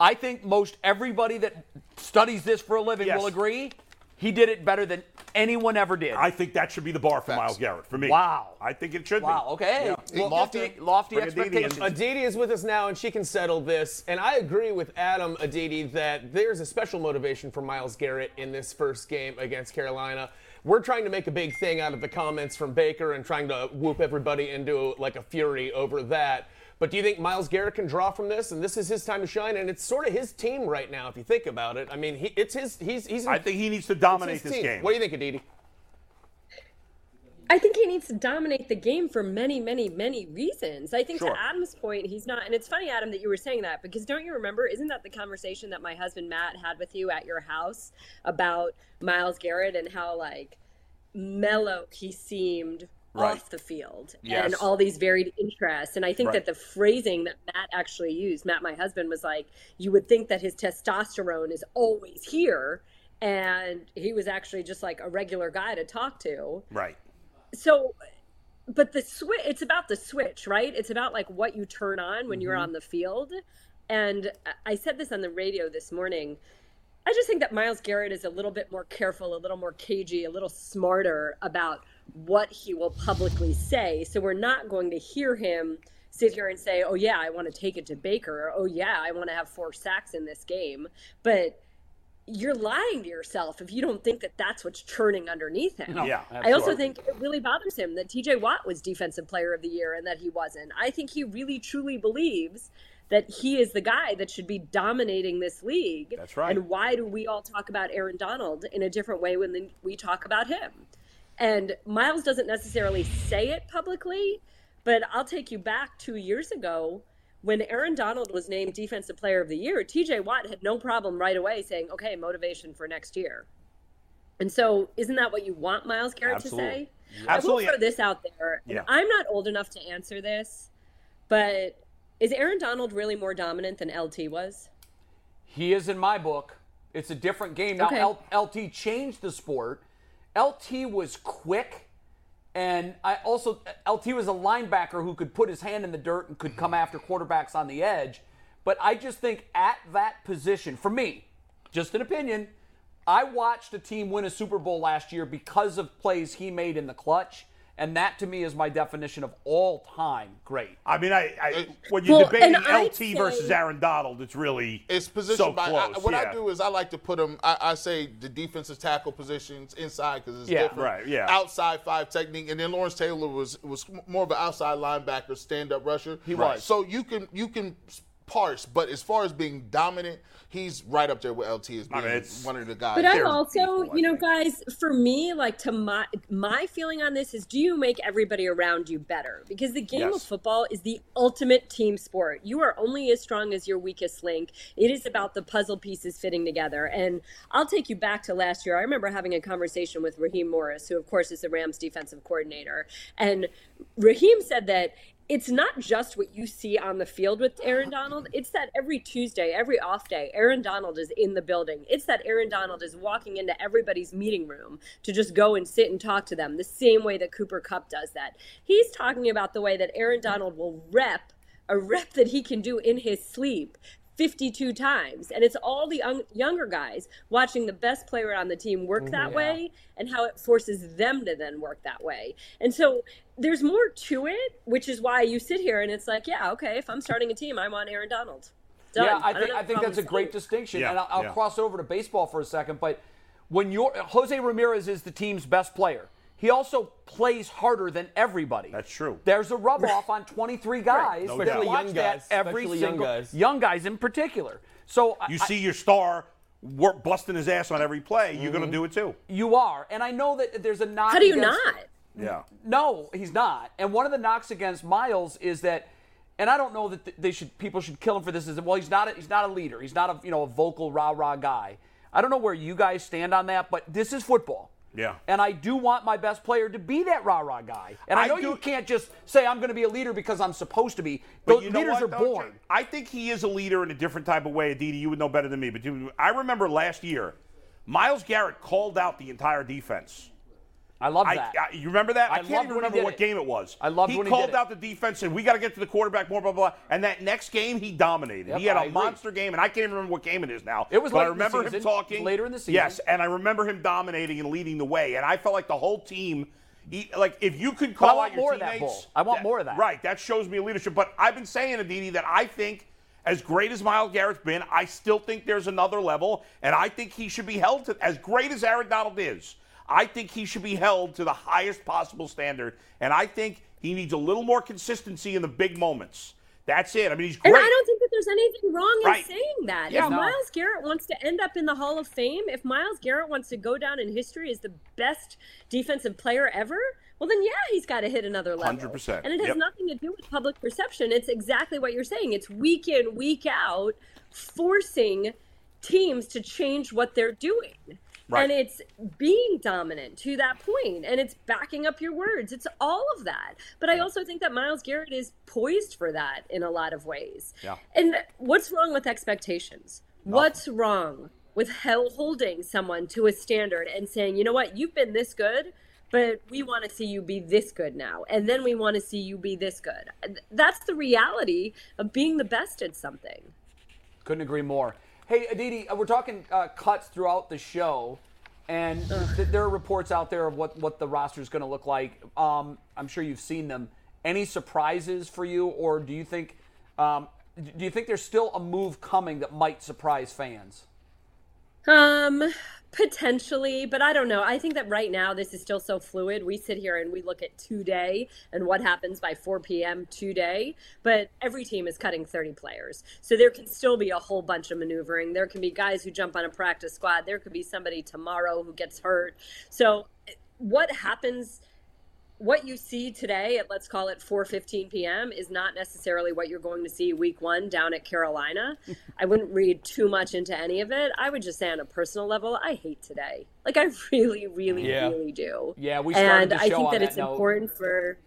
I think most everybody that studies this for a living Yes. will agree. He did it better than anyone ever did. I think that should be the bar for Facts. Myles Garrett for me. Wow. I think it should wow. be. Okay. He- Lofty, lofty Bring expectations. Aditi is with us now, and she can settle this. And I agree with Adam Aditi that there's a special motivation for Myles Garrett in this first game against Carolina. We're trying to make a big thing out of the comments from Baker and trying to whoop everybody into like a fury over that. But do you think Myles Garrett can draw from this? And this is his time to shine, and it's sort of his team right now, if you think about it. I mean, he, it's his. He's he's. I think he needs to dominate this team. game. What do you think, Aditi? I think he needs to dominate the game for many, many, many reasons. I think Sure. to Adam's point, he's not. And it's funny, Adam, that you were saying that because don't you remember? Isn't that the conversation that my husband Matt had with you at your house about Myles Garrett and how like mellow he seemed Right. off the field Yes. and all these varied interests. And I think Right. that the phrasing that Matt actually used, Matt, my husband, was like, you would think that his testosterone is always here. And he was actually just like a regular guy to talk to Right. So but the switch it's about the switch right? It's about like what you turn on when you're Mm-hmm. on the field. And I- i said this on the radio this morning. I just think that myles garrett is a little bit more careful a little more cagey a little smarter about what he will publicly say. So we're not going to hear him sit here and say oh yeah i want to take it to baker or oh yeah i want to have four sacks in this game. But you're lying to yourself if you don't think that that's what's churning underneath him. Yeah. I also think it really bothers him that TJ Watt was defensive player of the year and that he wasn't. I think he really truly believes that he is the guy that should be dominating this league. That's right. And why do we all talk about Aaron Donald in a different way when we talk about him? And Myles doesn't necessarily say it publicly, but I'll take you back two years ago when Aaron Donald was named Defensive Player of the Year. TJ Watt had no problem right away saying, okay, motivation for next year. And so, isn't that what you want Myles Garrett Absolutely. to say? Absolutely. I will throw this out there. Yeah. I'm not old enough to answer this, but is Aaron Donald really more dominant than LT was? He is in my book. It's a different game. Now, Okay. L- LT changed the sport. LT was quick. And I also, LT was a linebacker who could put his hand in the dirt and could come after quarterbacks on the edge. But I just think at that position, for me, just an opinion, I watched a team win a Super Bowl last year because of plays he made in the clutch. And that to me is my definition of all time great. I mean, I, I when you're Well, debating and I'd LT versus Aaron Donald, it's really It's position so by close. I, what yeah. I do is I like to put them. I, I say the defensive tackle positions inside because it's Yeah, different. right, yeah. Outside five technique, and then Lawrence Taylor was was more of an outside linebacker, stand up rusher. He was. So you can you can parse, but as far as being dominant, he's right up there with LT as I mean, one of the guys. But I'm also, equal, I you know, guys, for me, like to my my feeling on this is do you make everybody around you better? Because the game of football is the ultimate team sport. You are only as strong as your weakest link. It is about the puzzle pieces fitting together. And I'll take you back to last year. I remember having a conversation with Raheem Morris, who of course is the Rams defensive coordinator. And Raheem said that it's not just what you see on the field with Aaron Donald. It's that every Tuesday, every off day, Aaron Donald is in the building. It's that Aaron Donald is walking into everybody's meeting room to just go and sit and talk to them the same way that Cooper Kupp does that. He's talking about the way that Aaron Donald will rep a rep that he can do in his sleep 52 times. And it's all the young, younger guys watching the best player on the team work mm-hmm. that yeah. way and how it forces them to then work that way. And so there's more to it, which is why you sit here and it's like, yeah, okay, if I'm starting a team, I want Aaron Donald. Done. Yeah, I don't think, have I think that's a great saying- distinction. Yeah, and I'll, I'll yeah. cross over to baseball for a second. But when you're Jose Ramirez is the team's best player, he also plays harder than everybody. That's true. There's a rub off on 23 guys. No that doubt. watch Young that guys, every especially young single guys. young guys in particular. So You I- see your star work, busting his ass on every play, you're Mm-hmm. going to do it too. you are, and I know that there's a knock. How do you against- not? Yeah. No, he's not. And one of the knocks against Myles is that, and I don't know that they should people should kill him for this. Is that, well, he's not a, he's not a leader. He's not a you know a vocal rah rah guy. I don't know where you guys stand on that, but this is football. Yeah. And I do want my best player to be that rah rah guy. And I, I know do- you can't just say I'm going to be a leader because I'm supposed to be. But you know leaders what, are born. Jay? I think he is a leader in a different type of way. Aditi, you would know better than me. But I remember last year, Myles Garrett called out the entire defense. I love that. I- you remember that? I, I can't even remember what it. game it was. I loved he when he called out the defense and we got to get to the quarterback more, blah, blah, blah. And that next game, he dominated. Yep, he had I a monster game, and I can't even remember what game it is now. It was but I remember him talking. Later in the season. Yes, and I remember him dominating and leading the way. And I felt like the whole team. He, like if you could call out your more of that, teammates, I want more of that. Right, that shows me leadership. But I've been saying, Aditi, that I think as great as Myles Garrett's been, I still think there's another level, and I think he should be held to as great as Aaron Donald is. I think he should be held to the highest possible standard, and I think he needs a little more consistency in the big moments. That's it. I mean, he's great. And. I don't think that there's anything wrong Right. in saying that. Yeah. if No. Myles Garrett wants to end up in the Hall of Fame, if Myles Garrett wants to go down in history as the best defensive player ever, well, then yeah, he's got to hit another level. 100%. And it has Yep. nothing to do with public perception. It's exactly what you're saying. It's week in, week out, forcing teams to change what they're doing. Right. And it's being dominant to that point, and it's backing up your words. It's all of that. But I also think that Myles Garrett is poised for that in a lot of ways. Yeah. And what's wrong with expectations? What's wrong with holding someone to a standard and saying, you know what, you've been this good, but we want to see you be this good now. And then we want to see you be this good. That's the reality of being the best at something. Couldn't agree more. Hey, Aditi, uh, we're talking uh, cuts throughout the show, and th- there are reports out there of what, what the roster is going to look like. Um, I'm sure you've seen them. Any surprises for you, or do you think um, do you think there's still a move coming that might surprise fans? Um, potentially, but I don't know. I think that right now this is still so fluid. We sit here and we look at today and what happens by 4 p.m. today, but every team is cutting 30 players. So there can still be a whole bunch of maneuvering. There can be guys who jump on a practice squad. There could be somebody tomorrow who gets hurt. So eh, what happens what you see today at let's call it 4:15 p.m. is not necessarily what you're going to see week 1 down at Carolina. I wouldn't read too much into any of it. I would just say on a personal level, I hate today. Like I really really Yeah. really do. Yeah, we started and the I think that that it's note. important for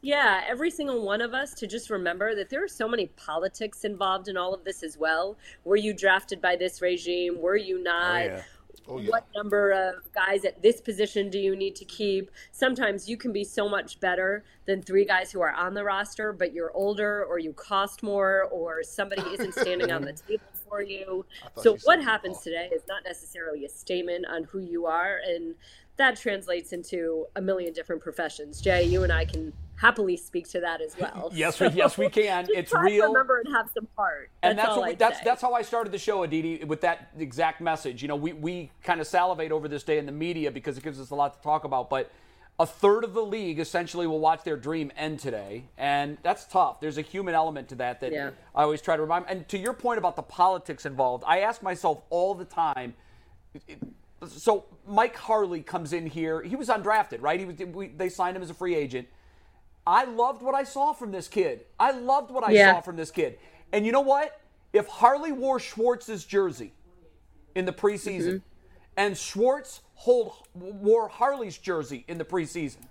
yeah, every single one of us to just remember that there are so many politics involved in all of this as well. Were you drafted by this regime? Were you oh, not? yeah. Oh, yeah. what number of guys at this position do you need to keep? Sometimes you can be so much better than three guys who are on the roster, but you're older or you cost more or somebody isn't standing on the table for you. So you what happens today is not necessarily a statement on who you are and that translates into a million different professions. Jay, you and I can happily speak to that as well. Yes, we- yes, we can. just It's try to real. remember and have some heart. and that's what we, that's say. that's how I started the show, Aditi, with that exact message. You know, we we kind of salivate over this day in the media because it gives us a lot to talk about, but. A third of the league essentially will watch their dream end today, and that's tough. There's a human element to that that Yeah. I always try to remind. And to your point about the politics involved, I ask myself all the time. So Mike Harley comes in here. He was undrafted, right? He was. We, they signed him as a free agent. I loved what I saw from this kid. I loved what I Yeah. saw from this kid. And you know what? If Harley wore Schwartz's jersey in the preseason, mm-hmm. and Schwartz hold, wore Harley's jersey in the preseason,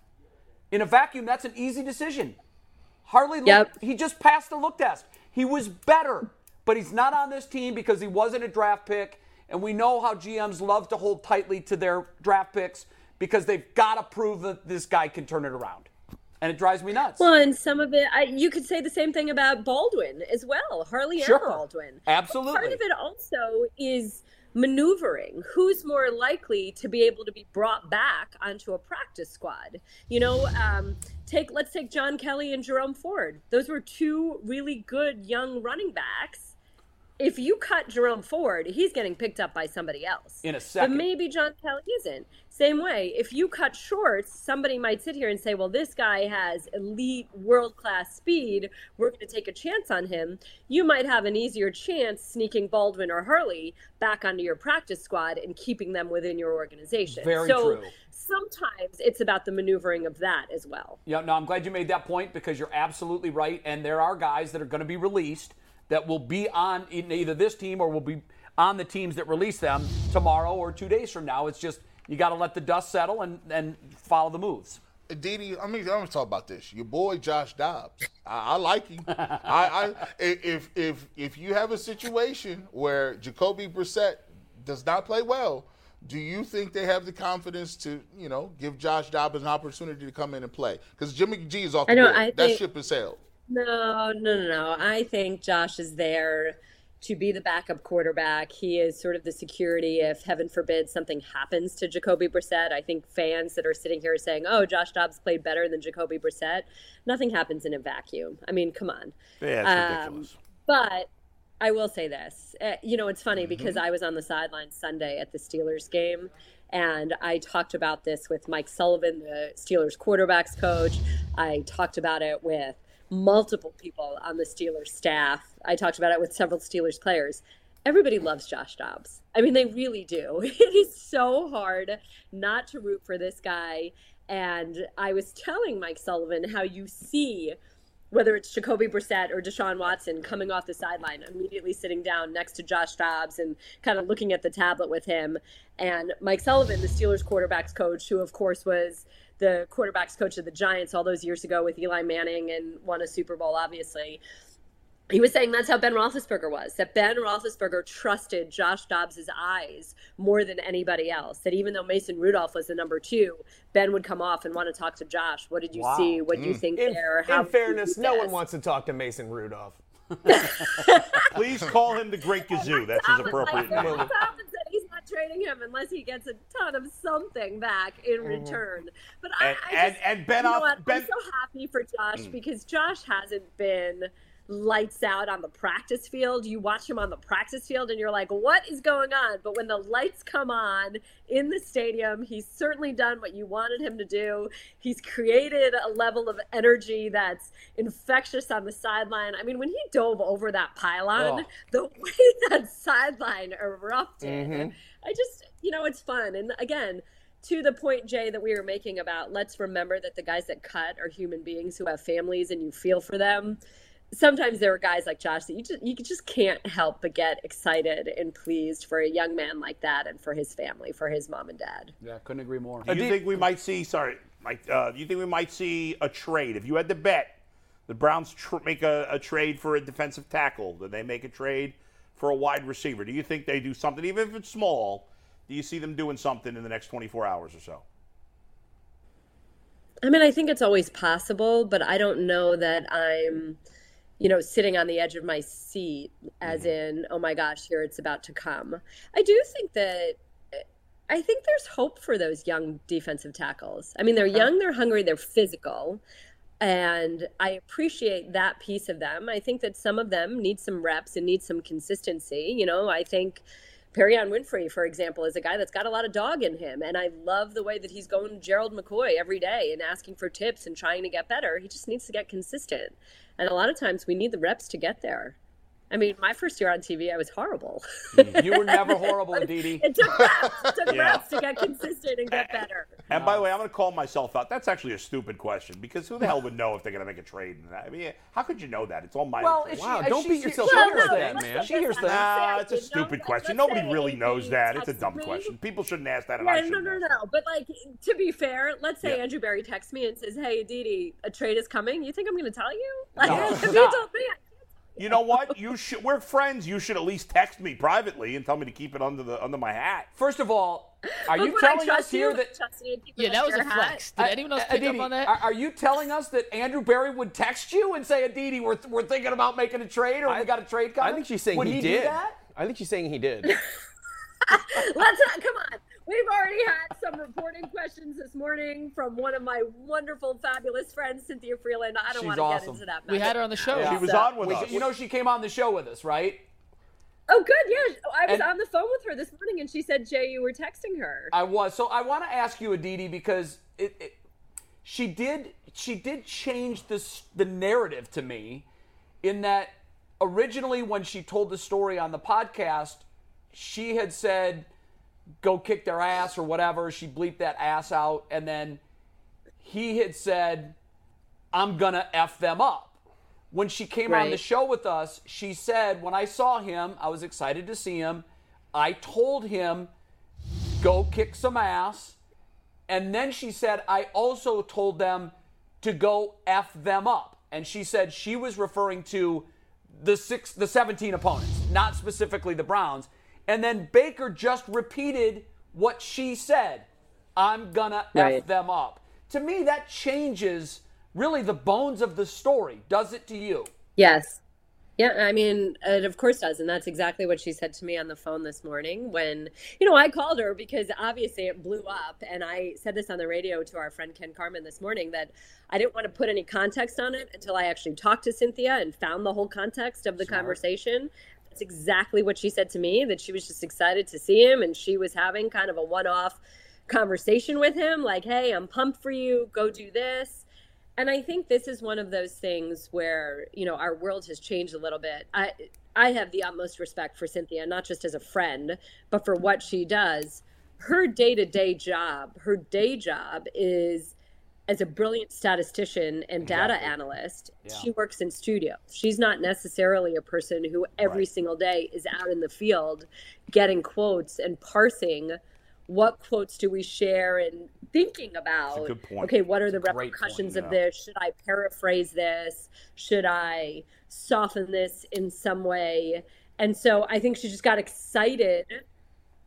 in a vacuum, that's an easy decision. Harley, looked, Yep. he just passed the look test. He was better, but he's not on this team because he wasn't a draft pick. And we know how GMs love to hold tightly to their draft picks because they've got to prove that this guy can turn it around. And it drives me nuts. Well, and some of it, I, you could say the same thing about Baldwin as well, Harley Sure. and Baldwin. Absolutely. Part of it also is maneuvering. Who's more likely to be able to be brought back onto a practice squad? You know, um, take let's take John Kelly and Jerome Ford. Those were two really good young running backs. If you cut Jerome Ford, he's getting picked up by somebody else. In a second. But maybe John Kelly isn't. Same way, if you cut Schwartz, somebody might sit here and say, well, this guy has elite world class speed. We're going to take a chance on him. You might have an easier chance sneaking Baldwin or Harley back onto your practice squad and keeping them within your organization. Very so true. sometimes it's about the maneuvering of that as well. Yeah, no, I'm glad you made that point because you're absolutely right. And there are guys that are going to be released that will be on in either this team or will be on the teams that release them tomorrow or two days from now. It's just you got to let the dust settle and, and follow the moves. Didi, I mean, I'm gonna talk about this. Your boy Josh Dobbs, I, I like him. I, I, if if if you have a situation where Jacoby Brissett does not play well, do you think they have the confidence to, you know, give Josh Dobbs an opportunity to come in and play? Because Jimmy G is off the I know, board. I that think- ship has sailed. No, no, no, no. I think Josh is there to be the backup quarterback. He is sort of the security if, heaven forbid, something happens to Jacoby Brissett. I think fans that are sitting here saying, oh, Josh Dobbs played better than Jacoby Brissett, nothing happens in a vacuum. I mean, come on. Yeah, it's Um, ridiculous. But I will say this. Uh, you know, it's funny because I was on the sideline Sunday at the Steelers game, and I talked about this with Mike Sullivan, the Steelers quarterbacks coach. I talked about it with multiple people on the Steelers staff. I talked about it with several Steelers players. Everybody loves Josh Dobbs. I mean, they really do. It is so hard not to root for this guy. And I was telling Mike Sullivan how you see whether it's Jacoby Brissett or Deshaun Watson coming off the sideline, immediately sitting down next to Josh Dobbs and kind of looking at the tablet with him. And Mike Sullivan, the Steelers quarterbacks coach, who of course was the quarterbacks coach of the Giants all those years ago with Eli Manning and won a Super Bowl, obviously. He was saying that's how Ben Roethlisberger was. That Ben Roethlisberger trusted Josh Dobbs' eyes more than anybody else. That even though Mason Rudolph was the number two, Ben would come off and want to talk to Josh. What did you Wow. see? What do you mm. think In, there? in fairness, no one wants to talk to Mason Rudolph. Please call him the Great Kazoo. That's his appropriate name. Tom said he's not trading him unless he gets a ton of something back in mm-hmm. return. But I, And- I just, and Ben you know off- Ben- I'm so happy for Josh mm. because Josh hasn't been lights out on the practice field. You watch him on the practice field and you're like, what is going on? But when the lights come on in the stadium, he's certainly done what you wanted him to do. He's created a level of energy that's infectious on the sideline. I mean, when he dove over that pylon, Oh. the way that sideline erupted, mm-hmm. I just, you know, it's fun. And again, to the point, Jay, that we were making about let's remember that the guys that cut are human beings who have families and you feel for them. Sometimes there are guys like Josh that you just you just can't help but get excited and pleased for a young man like that and for his family, for his mom and dad. Yeah, couldn't agree more. Do you think we might see? Sorry, Mike. Uh, do you think we might see a trade? If you had to bet, the Browns tr- make a, a trade for a defensive tackle. Did they make a trade for a wide receiver? Do you think they do something, even if it's small? Do you see them doing something in the next 24 hours or so? I mean, I think it's always possible, but I don't know that I'm, you know, sitting on the edge of my seat, as mm-hmm. in, oh my gosh, here it's about to come. I do think that. I think there's hope for those young defensive tackles. I mean, they're young, they're hungry, they're physical, and I appreciate that piece of them. I think that some of them need some reps and need some consistency. You know, I think Perrion Winfrey, for example, is a guy that's got a lot of dog in him. And I love the way that he's going to Gerald McCoy every day and asking for tips and trying to get better. He just needs to get consistent. And a lot of times we need the reps to get there. I mean, my first year on TV, I was horrible. Mm. You were never horrible, Aditi. It took reps. It took Yeah. reps to get consistent and get better. And by the way, I'm going to call myself out. That's actually a stupid question because who the hell would know if they're going to make a trade? in that? I mean, how could you know that? It's all my. Well, if she, Wow, don't she- beat she- yourself she up hears for that, man. She hears things. Nah, it's a say know stupid question. Nobody really knows that. It's a dumb me. question. People shouldn't ask that. And I Yeah, no, shouldn't no, ask no. But like, to be fair, let's say Yeah. Andrew Berry texts me and says, "Hey, Aditi, a trade is coming." You think I'm going to tell you? Like, No. if you told me, I You know what? You should. We're friends. You should at least text me privately and tell me to keep it under the under my hat. First of all, are you Look, would telling us here you? that you to keep it Yeah, that was a your hat? flex. Did anyone else pick Aditi, up on that? Are, are you telling us that Andrew Berry would text you and say, Aditi, we're, we're thinking about making a trade or we got a trade coming? I think she's saying would he, he did. I think she's saying he did. Let's not, come on. We've already had some reporting questions this morning from one of my wonderful, fabulous friends, Cynthia Frelund. I don't She's want to awesome. get into that. we had her on the show. She was So- on with We- us. you know, she came on the show with us, right? Oh, good. Yeah, I was And- on the phone with her this morning, and she said, "Jay, you were texting her." I was. So I want to ask you, Aditi, because it, it, she did she did change this the narrative to me, in that originally when she told the story on the podcast, she had said, "Go kick their ass" or whatever. She bleeped that ass out, and then he had said, "I'm gonna f them up." When she came on the show with us, she said, "When I saw him, I was excited to see him. I told him." go kick some ass. And then she said, I also told them to go F them up. And she said she was referring to the six the 17 opponents, not specifically the Browns. And then Baker just repeated what she said. I'm gonna Right. F them up. To me, that changes really the bones of the story. Does it to you? Yes. Yeah, I mean, it of course does. And that's exactly what she said to me on the phone this morning when, you know, I called her because obviously it blew up. And I said this on the radio to our friend Ken Carman this morning that I didn't want to put any context on it until I actually talked to Cynthia and found the whole context of the conversation. Exactly what she said to me that she was just excited to see him and she was having kind of a one off conversation with him like, hey, I'm pumped for you, go do this. And I think this is one of those things where, you know, our world has changed a little bit. I I have the utmost respect for Cynthia, not just as a friend, but for what she does. Her day-to-day job, her day job is as a brilliant statistician and data analyst, she works in studio. She's not necessarily a person who every single day is out in the field getting quotes and parsing what quotes do we share and thinking about okay what are the Great point, repercussions of this? Should i paraphrase this? Should i soften this in some way? And so i think she just got excited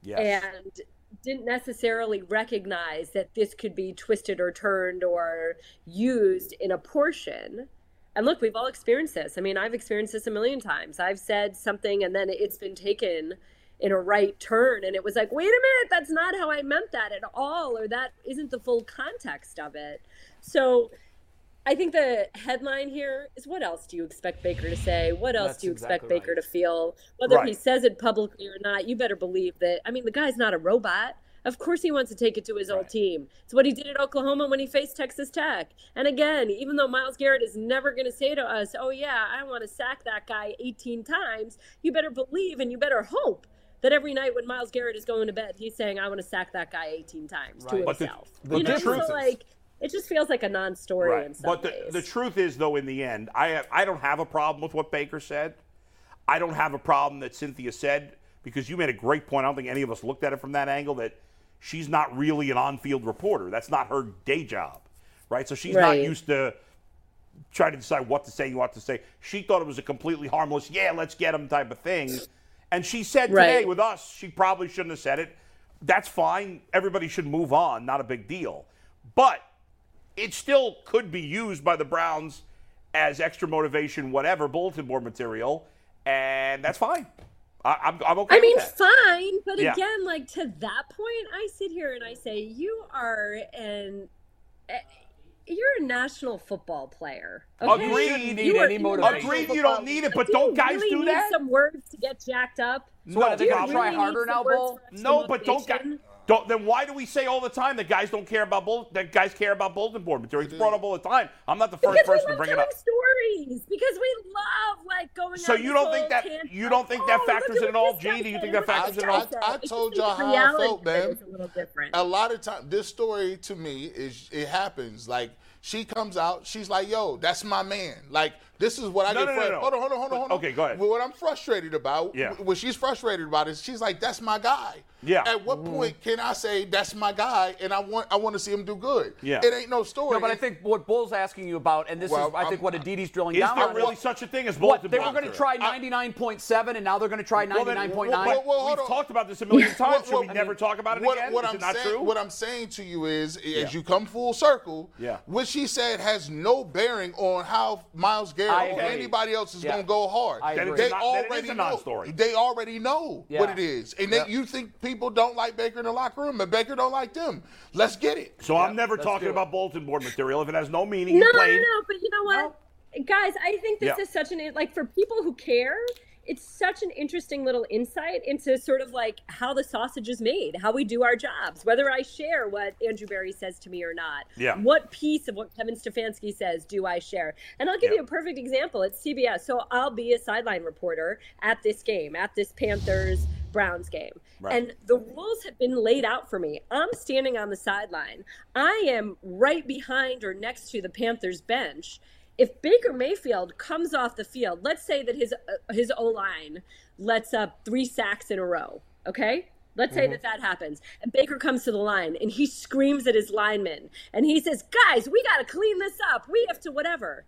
Yes. and didn't necessarily recognize that this could be twisted or turned or used in a portion. And look, we've all experienced this. I mean, I've experienced this a million times. I've said something and then it's been taken in a right turn and it was like, wait a minute, that's not how I meant that at all, or that isn't the full context of it. So I think the headline here is what else do you expect Baker to say? What else That's do you expect exactly Baker right. to feel? Whether he says it publicly or not, you better believe that. I mean, the guy's not a robot. Of course, he wants to take it to his old team. It's what he did at Oklahoma when he faced Texas Tech. And again, even though Myles Garrett is never going to say to us, "Oh yeah, I want to sack that guy 18 times," you better believe and you better hope that every night when Myles Garrett is going to bed, he's saying, "I want to sack that guy 18 times Right. to But the- himself." you the know, so like it just feels like a non-story in some But the, ways. the truth is, though, in the end, I have, I don't have a problem with what Baker said. I don't have a problem that Cynthia said because you made a great point. I don't think any of us looked at it from that angle that she's not really an on-field reporter. That's not her day job, right? So she's not used to trying to decide what to say and what to say. She thought it was a completely harmless, yeah, let's get him type of thing. And she said today Right. with us, she probably shouldn't have said it. That's fine. Everybody should move on. Not a big deal. But it still could be used by the Browns as extra motivation, whatever, bulletin board material, and that's fine. I, I'm, I'm okay I mean, that. fine, but Yeah. again, like to that point, I sit here and I say, you are an, eh, you're a national football player. Okay? Agreed. Shouldn't need You any you're motivation. national Agreed, you don't need it, leader. but Do don't you guys really do need that? Some words to get jacked up. So what, are they No, going to try harder now, Bull? No, but don't, guys, motivation? Don't. Then why do we say all the time that guys don't care about bull, that guys care about bulletin board material? It's brought up all the time. I'm not the first Because person to bring it telling up. Stories because we love like going. So you don't think that tangent, you don't think that oh, factors in at at all, what G? Do you think that factors in at all? this I- I told y'all how I felt, man. a a lot of time this story to me is it happens like she comes out she's like yo that's my man like this is what i No, get no, no, no. hold on hold on hold on hold on Okay, go ahead. what i'm frustrated about Yeah. what she's frustrated about is she's like that's my guy Yeah. at what mm-hmm. point can i say that's my guy and i want i want to see him do good Yeah. it ain't no story No, but I think what Bull's asking you about, and this Well, is, I think, I'm- what Aditi's drilling down Is down there on. really is such a thing as what bulletin they were going to try 99.7, and now they're going to try Well, then, 99.9. well, well, hold We've on. talked about this a million times. Should Well, we well, never talk about it what, again? What is I'm it not saying, true? What I'm saying to you is, Yeah. as you come full circle, Yeah. what she said has no bearing on how Myles Garrett or anybody else is Yeah. going to go hard. I agree. They a non- it is already a know. non-story. They already know what it is, and you think people don't like Baker in the locker room, and Baker don't like them. Let's get it. so I'm never talking about bulletin board material if it has no meaning. No, you no, no, no. But you know what, guys? I think this Yeah. is such an like for people who care. It's such an interesting little insight into sort of like how the sausage is made, how we do our jobs, whether I share what Andrew Berry says to me or not. Yeah. What piece of what Kevin Stefanski says do I share? And I'll give Yeah. you a perfect example. It's CBS. So I'll be a sideline reporter at this game, at this Panthers Browns game. Right. And the rules have been laid out for me. I'm standing on the sideline. I am right behind or next to the Panthers bench. If Baker Mayfield comes off the field, let's say that his uh, his O line lets up three sacks in a row. Okay, let's say that that happens, and Baker comes to the line and he screams at his linemen and he says, "Guys, we got to clean this up. We have to whatever."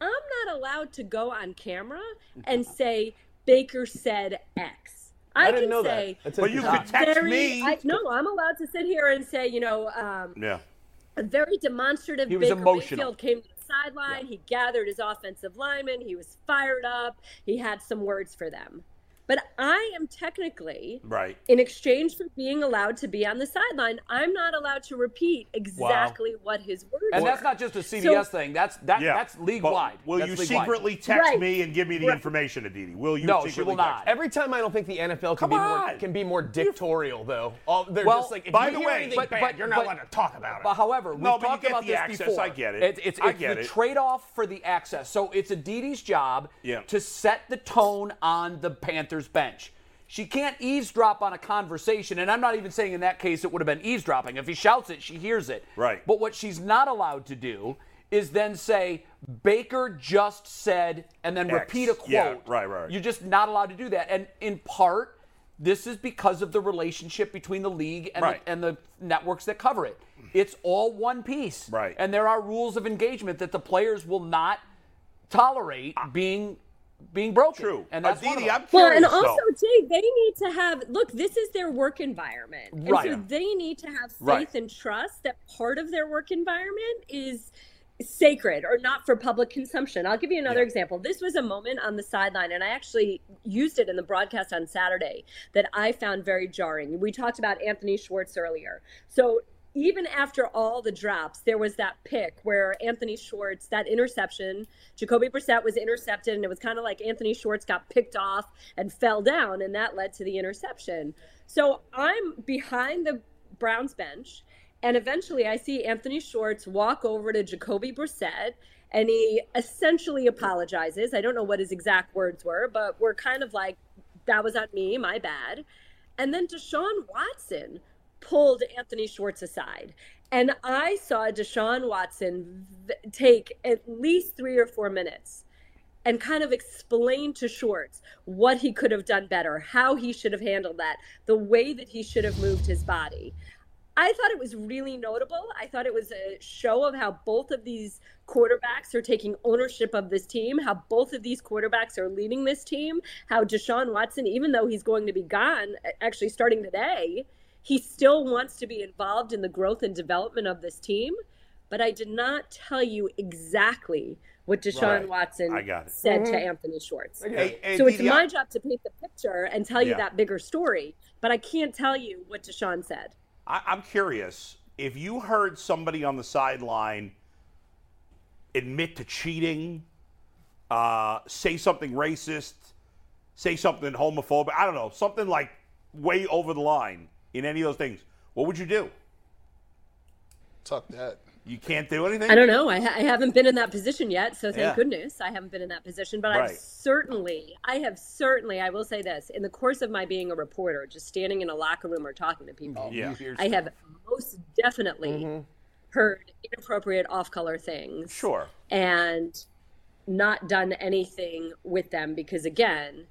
I'm not allowed to go on camera and say Baker said X. I, I didn't can know say That's But you interesting. could text very, me. I, no, I'm allowed to sit here and say, you know, um, yeah. a very demonstrative. He was Baker emotional. Mayfield came to sideline. He gathered his offensive linemen. He was fired up. He had some words for them. But I am technically, Right. in exchange for being allowed to be on the sideline, I'm not allowed to repeat exactly what his words are. and were. that's not just a CBS So- thing. That's that, Yeah. that's league wide. Will That's you secretly text Right. me and give me the Right. information, Aditi? Will you? No, she will not. me? Every time I don't think the NFL can Come be more, can be more dictatorial though. All, they're Well, just like if by the way- anything but- bad, but- you're not but- allowed to talk about it. But however, we've No, but you talked get about the this access. before. I get it. It's, it's, I it's the it. trade-off for the access. So it's Aditi's job Yeah. to set the tone on the Panthers bench. She can't eavesdrop on a conversation, and I'm not even saying in that case it would have been eavesdropping. If he shouts it, she hears it. Right. But what she's not allowed to do is then say Baker just said and then X. repeat a quote. Yeah, right, right. You're just not allowed to do that. And in part, this is because of the relationship between the league and, Right. the, and the networks that cover it. It's all one piece. Right. And there are rules of engagement that the players will not tolerate being being broken. True. And that's one of Aditi. I'm Well, and also, though. Jay, they need to have look. This is their work environment, and Right. so they need to have faith Right. and trust that part of their work environment is sacred or not for public consumption. I'll give you another Yeah. example. This was a moment on the sideline, and I actually used it in the broadcast on Saturday that I found very jarring. We talked about Anthony Schwartz earlier, so. Even after all the drops, there was that pick where Anthony Schwartz, that interception, Jacoby Brissett was intercepted, and it was kind of like Anthony Schwartz got picked off and fell down, and that led to the interception. So I'm behind the Browns bench, and eventually I see Anthony Schwartz walk over to Jacoby Brissett, and he essentially apologizes. I don't know what his exact words were, but we're kind of like, that was on me, my bad. And then Deshaun Watson pulled Anthony Schwartz aside. And I saw Deshaun Watson take at least three or four minutes and kind of explain to Schwartz what he could have done better, how he should have handled that, the way that he should have moved his body. I thought it was really notable. I thought it was a show of how both of these quarterbacks are taking ownership of this team, how both of these quarterbacks are leading this team, how Deshaun Watson, even though he's going to be gone, actually starting today, he still wants to be involved in the growth and development of this team. But I did not tell you exactly what Deshaun Right. Watson I got it. said to Anthony Schwartz. Hey, hey, So it's Aditi, my job to paint the picture and tell you Yeah. that bigger story, but I can't tell you what Deshaun said. I, I'm curious if you heard somebody on the sideline admit to cheating, uh, say something racist, say something homophobic. I don't know, something like way over the line in any of those things. What would you do? Tuck that. You can't do anything. I don't know. I, ha- I haven't been in that position yet, so thank Yeah. goodness I haven't been in that position. But Right. I've certainly, I have certainly, I will say this: in the course of my being a reporter, just standing in a locker room or talking to people, Yeah. I have most definitely Mm-hmm. heard inappropriate off-color things. Sure. and not done anything with them because again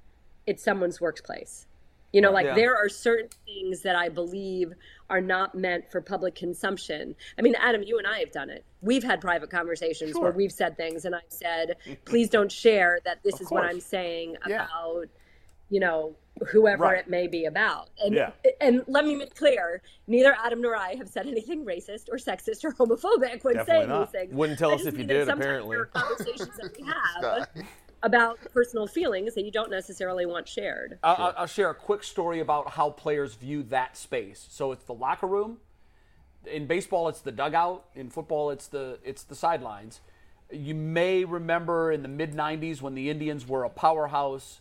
it's someone's workplace you know like Yeah. there are certain things that i believe are not meant for public consumption i mean adam you and i have done it we've had private conversations where we've said things and i've said please don't share that this is what i'm saying Yeah. about you know whoever Right. it may be about and Yeah. and let me make clear neither adam nor i have said anything racist or sexist or homophobic when Definitely saying not. these things Wouldn't tell us if you did, apparently. conversations that we have about personal feelings that you don't necessarily want shared. I'll, I'll- I'll share a quick story about how players view that space. So it's the locker room. In baseball, it's the dugout. In football, it's the it's the sidelines. You may remember in the mid '90s when the Indians were a powerhouse.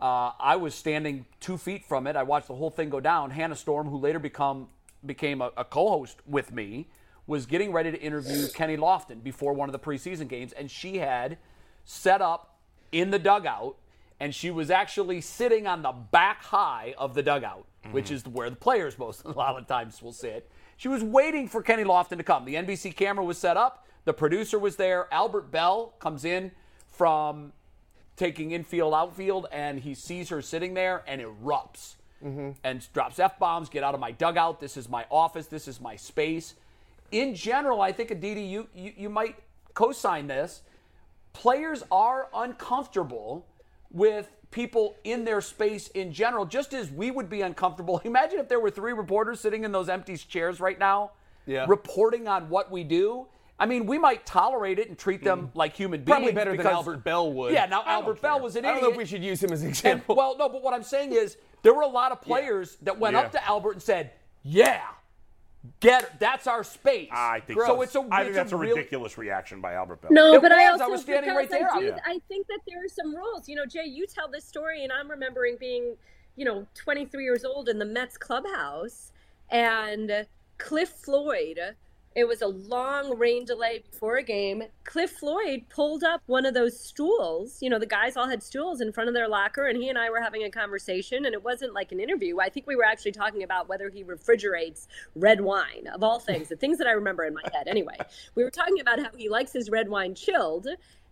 Uh, I was standing two feet from it. I watched the whole thing go down. Hannah Storm, who later become became a, a co-host with me, was getting ready to interview Kenny Lofton before one of the preseason games, and she had set up in the dugout, and she was actually sitting on the back high of the dugout, which is where the players most a lot of times will sit. She was waiting for Kenny Lofton to come. The NBC camera was set up. The producer was there. Albert Belle comes in from taking infield, outfield, and he sees her sitting there and erupts mm-hmm. and drops f bombs. Get out of my dugout. This is my office. This is my space. In general, I think Aditi, you you, you might co-sign this. Players are uncomfortable with people in their space in general, just as we would be uncomfortable. Imagine if there were three reporters sitting in those empty chairs right now, Yeah. reporting on what we do. I mean, we might tolerate it and treat them like human beings. Mm. Probably better than Albert Belle would. Yeah, now Albert Belle was an I don't know if we should use him as an And, example. well, no, but what I'm saying is there were a lot of players that went Yeah. up to Albert and said, "Yeah, get that's our space." I think so. It's a. I it's think that's a, really- ridiculous reaction by Albert Belle. No, It but I was. also I was standing right because there. I, do, Yeah. I think that there are some rules. You know, Jay, you tell this story, and I'm remembering being, you know, 23 years old in the Mets clubhouse, and Cliff Floyd. It was a long rain delay before a game. Cliff Floyd pulled up one of those stools. You know, the guys all had stools in front of their locker, and he and I were having a conversation, and it wasn't like an interview. I think we were actually talking about whether he refrigerates red wine, of all things, the things that I remember in my head. Anyway, we were talking about how he likes his red wine chilled,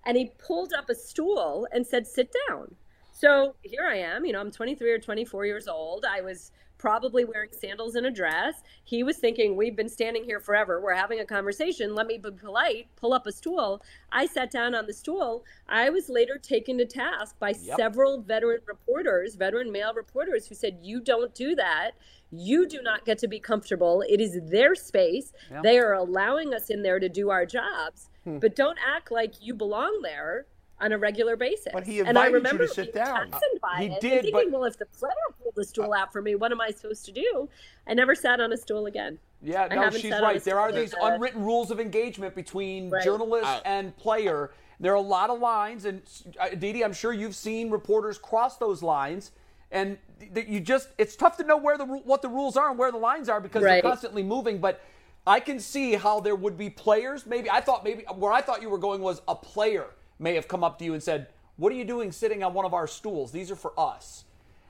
and he pulled up a stool and said, Sit down. So here I am, you know, I'm 23 or 24 years old. I was probably wearing sandals and a dress. He was thinking, We've been standing here forever. We're having a conversation. Let me be polite, pull up a stool. I sat down on the stool. I was later taken to task by several veteran reporters, veteran male reporters, who said, You don't do that. You do not get to be comfortable. It is their space. They are allowing us in there to do our jobs, hmm. but don't act like you belong there on a regular basis. But he and I invited you to remember sit being down. by He it and did, thinking, but- well, if the player pulled the stool out for me, what am I supposed to do? I never sat on a stool again. Yeah, no, she's sat on a right. There are these uh, unwritten rules of engagement between Right. journalist and player. There are a lot of lines, and uh, Didi, I'm sure you've seen reporters cross those lines, and that you just—it's tough to know where the ru- what the rules are and where the lines are because Right. they're constantly moving. But I can see how there would be players. Maybe I thought maybe where I thought you were going was a player may have come up to you and said, "What are you doing sitting on one of our stools? These are for us."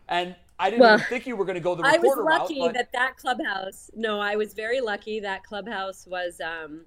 And I didn't Well, even think you were going to go the I was reporter route. lucky but- that that clubhouse. No, I was very lucky that clubhouse was. um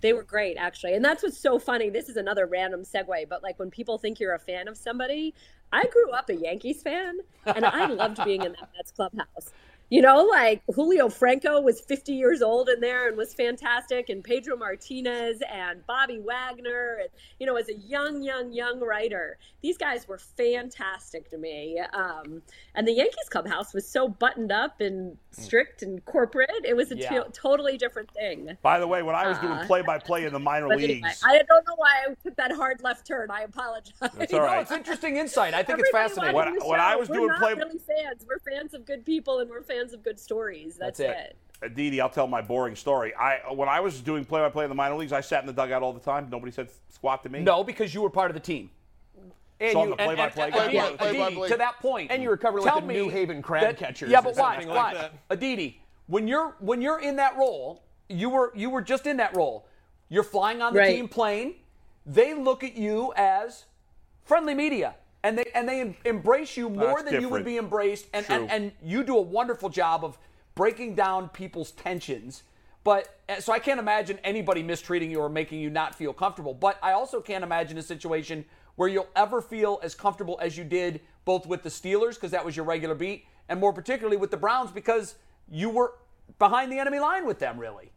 They were great, actually, and that's what's so funny. This is another random segue, but like when people think you're a fan of somebody, I grew up a Yankees fan, and I loved being in that Mets clubhouse. You know, like Julio Franco was 50 years old in there and was fantastic, and Pedro Martinez and Bobby Wagner, and you know, as a young, young, young writer, these guys were fantastic to me. Um, and the Yankees clubhouse was so buttoned up and strict and corporate; it was a Yeah. to- totally different thing. By the way, when I was doing Uh, play-by-play in the minor anyway, leagues, I don't know why I took that hard left turn. I apologize. That's all No, it's interesting insight. I think it's fascinating. watching When- the when I show, was we're doing not play- really fans. We're fans of good people and we're fans of good stories. That's, That's it. it. Uh, Didi, I'll tell my boring story. I uh, when I was doing play-by-play in the minor leagues, I sat in the dugout all the time. Nobody said squat to me. No, because you were part of the team. And So I'm you, the play-by-play and- guy? and- Play-by- Aditi, play-by-play. to that point, And you were covering, like, the New Haven crab that- catchers Yeah, or but watch, something like watch. Aditi, when you're when you're in that role, you were you were just in that role. You're flying on the Right. team plane. They look at you as friendly media. And they and they embrace you more That's than you would be embraced. And, and and you do a wonderful job of breaking down people's tensions. But uh, so I can't imagine anybody mistreating you or making you not feel comfortable. But I also can't imagine a situation where you'll ever feel as comfortable as you did both with the Steelers because that was your regular beat, and more particularly with the Browns because you were behind the enemy line with them. Really,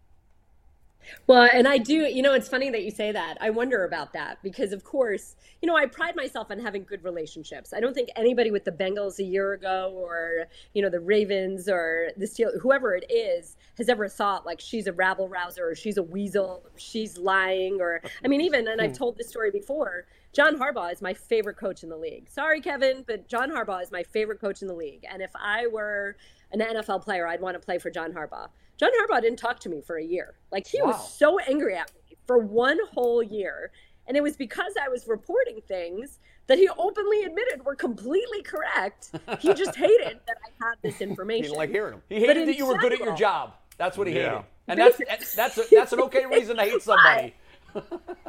Well, and I do, you know, it's funny that you say that. I wonder about that because, of course, you know, I pride myself on having good relationships. I don't think anybody with the Bengals a year ago or, you know, the Ravens or the Steel, whoever it is, has ever thought like she's a rabble rouser or she's a weasel, she's lying, or, I mean, even, and I've hmm. told this story before, John Harbaugh is my favorite coach in the league. Sorry, Kevin, but John Harbaugh is my favorite coach in the league. And if I were an NFL player, I'd want to play for John Harbaugh. John Harbaugh didn't talk to me for a year. Like he Wow. was so angry at me for one whole year. And it was because I was reporting things that he openly admitted were completely correct. He just hated that I had this He information. didn't like hearing them. he hated that you were good at your job. That's what he Yeah. hated, and that's that's that's, a, that's an okay reason to hate somebody.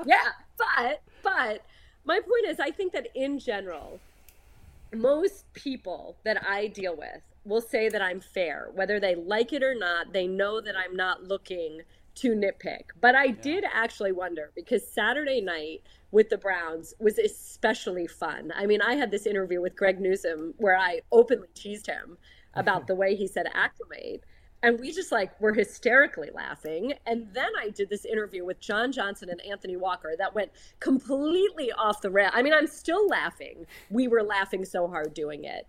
yeah, but but my point is, I think that in general, most people that I deal with will say that I'm fair, whether they like it or not. They know that I'm not looking to nitpick. But I did actually wonder because Saturday night with the Browns was especially fun. I mean, I had this interview with Greg Newsome where I openly teased him about the way he said acclimate. And we just like were hysterically laughing. And then I did this interview with John Johnson and Anthony Walker that went completely off the rail. I mean, I'm still laughing. We were laughing so hard doing it.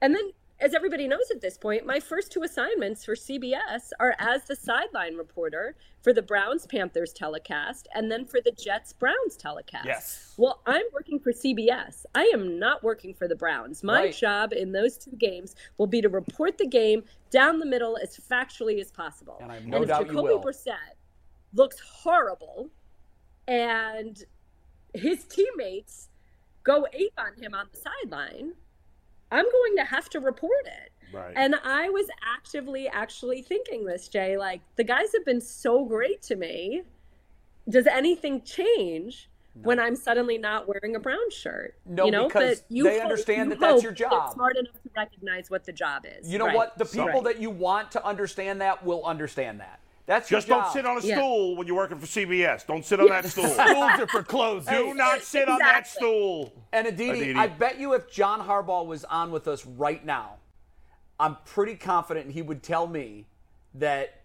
And then, as everybody knows at this point, my first two assignments for CBS are as the sideline reporter for the Browns Panthers telecast and then for the Jets Browns telecast. Yes. Well, I'm working for CBS. I am not working for the Browns. My Right. job in those two games will be to report the game down the middle as factually as possible. And I have no if doubt you Jacoby will. Brissett looks horrible and his teammates go ape on him on the sideline, I'm going to have to report it. Right. And I was actively actually thinking this, Jay. Like, the guys have been so great to me. Does anything change when I'm suddenly not wearing a brown shirt? No, you know, because but you they hope- understand you that that's your job. Smart enough to recognize what the job is. You know Right. what? The people Right. that you want to understand that will understand that. That's Just your don't job. sit on a Yeah. stool when you're working for CBS. Don't sit on that stool. Stools are for clothes. Do not sit on that stool. And Aditi, Aditi. I bet you if John Harbaugh was on with us right now, I'm pretty confident he would tell me that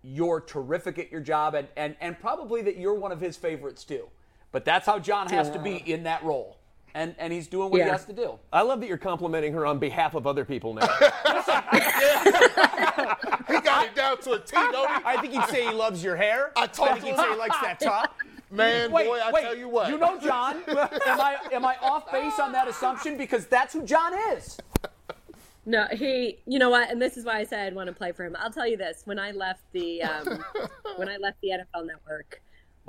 you're terrific at your job and, and, and probably that you're one of his favorites too. But that's how John has to be in that role. And, and he's doing what he has to do. I love that you're complimenting her on behalf of other people now. He got it down to a T, don't he? I think he'd say he loves your hair. I told think he'd say he likes that top. Man, Wait, boy, I wait, tell you what. You know John. am I am I off base on that assumption? Because that's who John is. No, he. You know what? And this is why I said I'd want to play for him. I'll tell you this: when I left the um, when I left the NFL Network,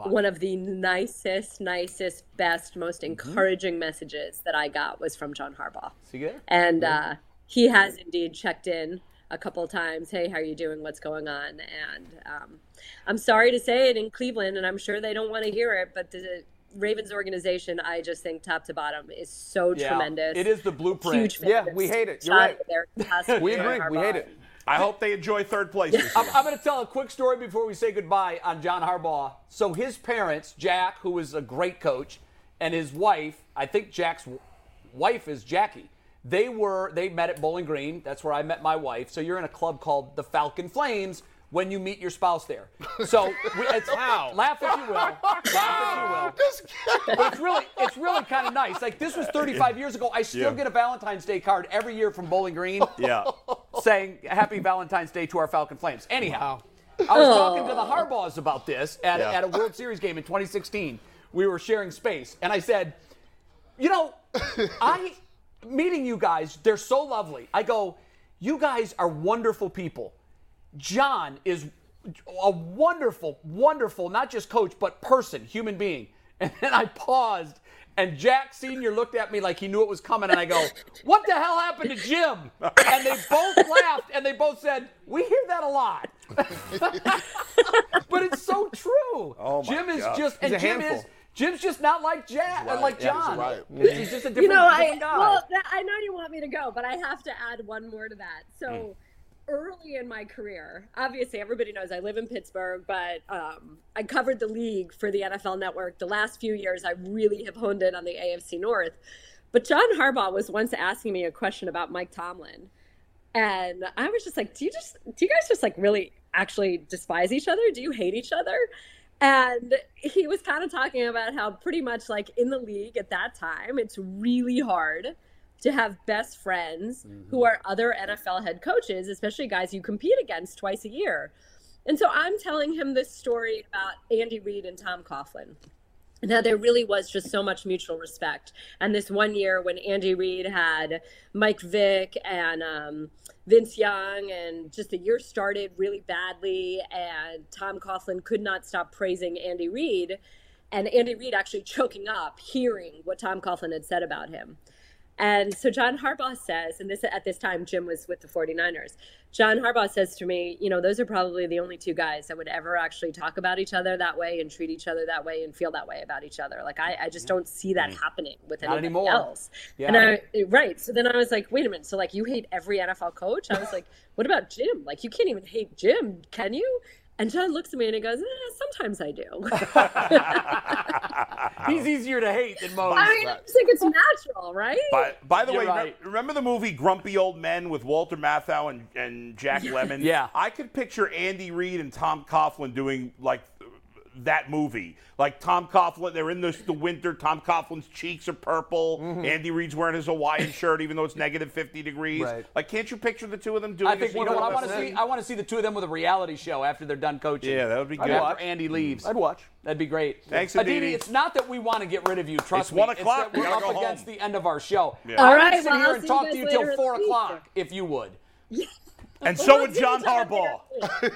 one of the nicest, nicest, best, most Mm-hmm. encouraging messages that I got was from John Harbaugh, See there? and uh, he has indeed checked in a couple times. Hey, how are you doing? What's going on? And um, I'm sorry to say it in Cleveland, and I'm sure they don't want to hear it, but the Ravens organization, I just think top to bottom is so Yeah, tremendous. It is the blueprint. Huge Yeah, we hate it. You're right. out there. Fantastic We agree. We hate it. I hope they enjoy third place I'm. I'm going to tell a quick story before we say goodbye on John Harbaugh. So his parents, Jack, who is a great coach, and his wife, I think Jack's wife is Jackie. They were they met at Bowling Green. That's where I met my wife. So you're in a club called the Falcon Flames when you meet your spouse there. So we, it's, Wow. laugh if you will, laugh if you will. But it's really it's really kind of nice. Like this was 35 years ago. I still Yeah. get a Valentine's Day card every year from Bowling Green yeah. saying Happy Valentine's Day to our Falcon Flames. Anyhow, I was talking to the Harbaughs about this at, Yeah. at a World Series game in 2016. We were sharing space, and I said, you know, I meeting you guys, they're so lovely. I go, you guys are wonderful people. John is a wonderful, wonderful, not just coach, but person, human being. And then I paused And Jack Senior looked at me like he knew it was coming, and I go, "What the hell happened to Jim?" And they both laughed, and they both said, "We hear that a lot." but it's so true. Oh, my Jim is God. just, and He's a Jim handful. is. Jim's just not like Jack, Right. like Yeah, John. right. He's just a different, you know, I guy. well, that, I know you want me to go, but I have to add one more to that. So Hmm. Early in my career, obviously everybody knows I live in Pittsburgh, but um, I covered the league for the NFL Network. The last few years, I really have honed in on the AFC North. But John Harbaugh was once asking me a question about Mike Tomlin, and I was just like, "Do you just do you guys just like really actually despise each other? Do you hate each other?" And he was kind of talking about how pretty much like in the league at that time, it's really hard to have best friends who are other NFL head coaches, especially guys you compete against twice a year. And so I'm telling him this story about Andy Reid and Tom Coughlin. Now, there really was just so much mutual respect. And this one year when Andy Reid had Mike Vick and um, Vince Young, and just the year started really badly, and Tom Coughlin could not stop praising Andy Reid, and Andy Reid actually choking up hearing what Tom Coughlin had said about him. And so John Harbaugh says, and this at this time Jim was with the 49ers. John Harbaugh says to me, you know, those are probably the only two guys that would ever actually talk about each other that way and treat each other that way and feel that way about each other. Like I, I just don't see that mm. happening with Not anybody anymore. else. Yeah. And I right. So then I was like, wait a minute. So like you hate every NFL coach? I was like, what about Jim? Like you can't even hate Jim, can you? And John looks at me and he goes, eh, sometimes I do. He's easier to hate than most. I mean, I just think it's natural, right? By, by the You're way, right. re- remember the movie Grumpy Old Men with Walter Matthau and, and Jack Lemmon? Yeah. I could picture Andy Reid and Tom Coughlin doing like that movie. Like Tom Coughlin, they're in the, the winter. Tom Coughlin's cheeks are purple. Mm-hmm. Andy Reid's wearing his Hawaiian shirt, even though it's negative 50 degrees. Right. Like, can't you picture the two of them doing I think you know what I want to see. I want to see the two of them with a reality show after they're done coaching. Yeah, that would be After good. watch. Andy leaves, I'd watch. That'd be great. Thanks, Aditi. Aditi. It's not that we want to get rid of you. Trust It's me. one o'clock. It's that We we're up against home. the end of our show. Yeah. I All would right, sit well, here I'll and talk to you till four o'clock if you would. And so would John Harbaugh. later.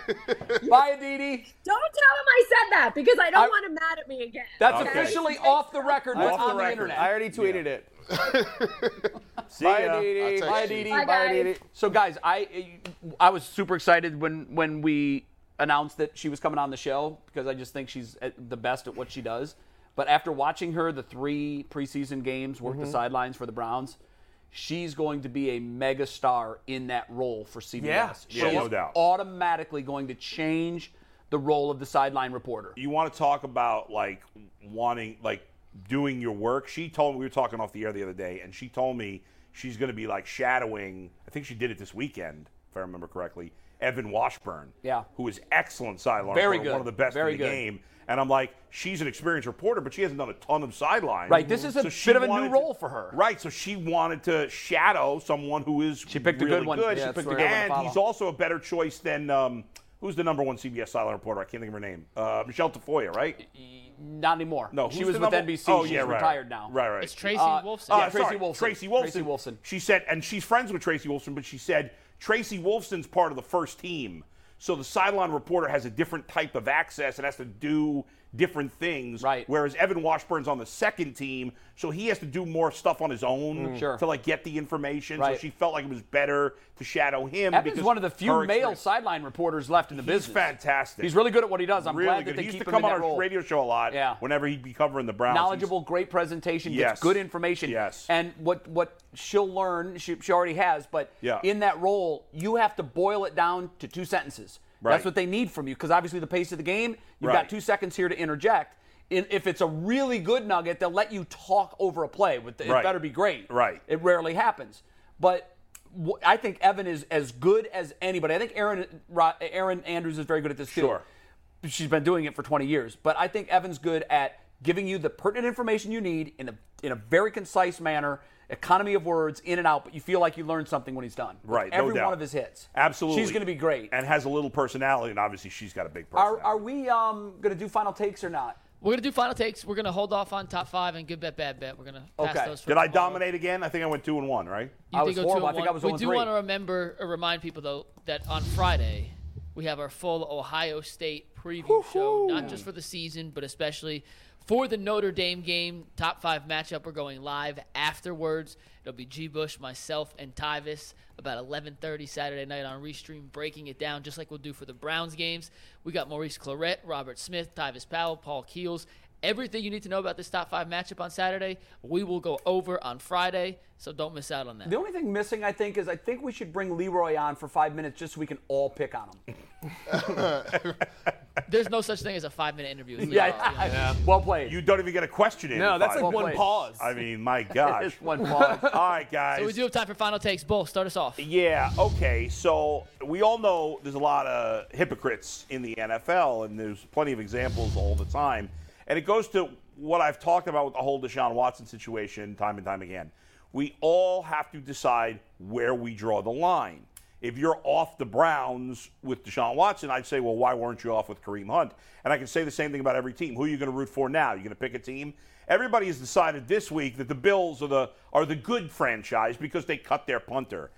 Bye, Aditi. Don't tell him I said that because I don't I- want him mad at me again. That's Okay. officially off the record. Off What's the on the record. internet? I already tweeted it. See Bye, ya. Aditi. Bye, you. Aditi. Bye, Bye. Aditi. So, guys, I I was super excited when when we announced that she was coming on the show because I just think she's at- the best at what she does. But after watching her the three preseason games work the mm-hmm. sidelines for the Browns, she's going to be a mega star in that role for CBS. Yeah. She's no doubt. Automatically going to change the role of the sideline reporter. you want to talk about like wanting like doing your work she told me we were talking off the air the other day and she told me she's going to be like shadowing i think she did it this weekend if i remember correctly evan washburn Yeah. who is excellent sideline Very reporter, good. one of the best Very in the good. game and i'm like she's an experienced reporter but she hasn't done a ton of sideline Right, this is a she bit of a new wanted to- role for her. right so she wanted to shadow someone who is She picked a good one. good. Yeah, She that's picked a right. good one and follow. he's also a better choice than um, who's the number one cbs sideline reporter i can't think of her name uh, michelle tafoya right Not anymore. no, she was with number- NBC. Oh, She's yeah, right, retired now. Right, right. It's Tracy Uh, Wolfson. Uh, Yeah, Tracy sorry, Wolfson. Tracy Wolfson. Tracy Wolfson. She said, and she's friends with Tracy Wolfson, but she said Tracy Wolfson's part of the first team. So the sideline reporter has a different type of access and has to do different things. Right. Whereas Evan Washburn's on the second team, so he has to do more stuff on his own mm, Sure. to like get the information. Right. So she felt like it was better to shadow him. Evan's because one of the few male sideline reporters left in the He's business. fantastic. He's really good at what he does. I'm really glad good. that they he used keep to come on our role. radio show a lot. Yeah. Whenever he'd be covering the Browns. He's- knowledgeable, great presentation, Yes. gets good information. Yes. And what what she'll learn, she, she already has, but Yeah. in that role, you have to boil it down to two sentences. Right. That's what they need from you because obviously the pace of the game, you've Right. got two seconds here to interject. If it's a really good nugget, they'll let you talk over a play. With the, Right. It better be great. Right. It rarely happens. But I think Evan is as good as anybody. I think Aaron Ro- Erin Andrews is very good at this too. Sure. She's been doing it for 20 years. But I think Evan's good at giving you the pertinent information you need in a in a very concise manner, economy of words, in and out. But you feel like you learned something when he's done. With Right, no Every doubt. one of his hits. Absolutely. She's going to be great. And has a little personality, and obviously she's got a big Are, personality. are we um, going to do final takes or not? We're gonna do final takes. We're gonna hold off on top five and good bet, bad bet. We're gonna pass Okay. those. For Did I tomorrow. dominate again? I think I went two and one, right? You I was go two horrible. and I think one. I was We do three. want to remember or remind people though that on Friday we have our full Ohio State preview show, not just for the season, but especially for the Notre Dame game. Top five matchup. We're going live afterwards. It'll be G. Bush, myself, and Tyvis about 11:30 Saturday night on Restream, breaking it down just like we'll do for the Browns games. We got Maurice Clarett, Robert Smith, Tyvis Powell, Paul Keels. Everything you need to know about this top five matchup on Saturday, we will go over on Friday. So don't miss out on that. The only thing missing, I think, is I think we should bring Leroy on for five minutes just so we can all pick on him. There's no such thing as a five minute interview. with yeah, Leroy, you know? well played. You don't even get a question in. No, that's five like one minutes. pause. I mean, my gosh. It's one pause. All right, guys. So we do have time for final takes. Bull, start us off. Yeah, okay. So we all know there's a lot of hypocrites in the NFL, and there's plenty of examples all the time. And it goes to what I've talked about with the whole Deshaun Watson situation time and time again. We all have to decide where we draw the line. If you're off the Browns with Deshaun Watson, I'd say, well, why weren't you off with Kareem Hunt? And I can say the same thing about every team. Who are you going to root for now? You're going to pick a team? Everybody has decided this week that the Bills are the are the good franchise because they cut their punter.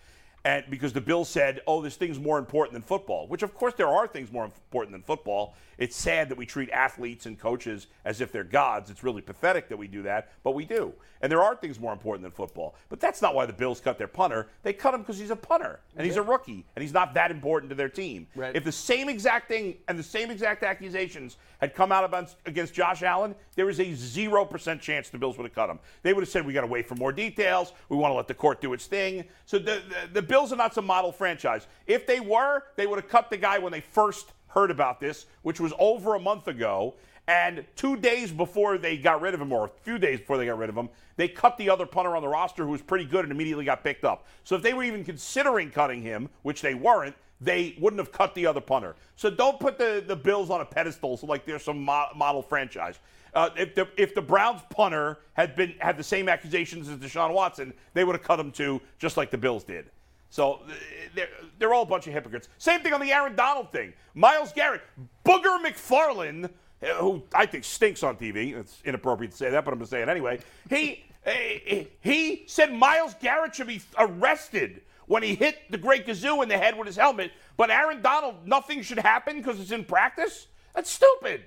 And because the Bills said, oh, this thing's more important than football, which of course there are things more important than football. It's sad that we treat athletes and coaches as if they're gods. It's really pathetic that we do that, but we do. And there are things more important than football. But that's not why the Bills cut their punter. They cut him because he's a punter and he's a rookie and he's not that important to their team. Right. If the same exact thing and the same exact accusations had come out about, against Josh Allen, there is a 0% chance the Bills would have cut him. They would have said, we got to wait for more details. We want to let the court do its thing. So the, the, the Bills are not some model franchise. If they were, they would have cut the guy when they first heard about this, which was over a month ago. And two days before they got rid of him, or a few days before they got rid of him, they cut the other punter on the roster who was pretty good and immediately got picked up. So if they were even considering cutting him, which they weren't, they wouldn't have cut the other punter. So don't put the, the Bills on a pedestal so like they're some mo- model franchise. Uh, if the if the Browns punter had been had the same accusations as Deshaun Watson, they would have cut him too, just like the Bills did. So uh, they're, they're all a bunch of hypocrites. Same thing on the Aaron Donald thing. Myles Garrett, Booger McFarland, uh, who I think stinks on TV. It's inappropriate to say that, but I'm going to say it anyway. He uh, he said Myles Garrett should be arrested when he hit the Great Gazoo in the head with his helmet. But Aaron Donald, nothing should happen because it's in practice. That's stupid.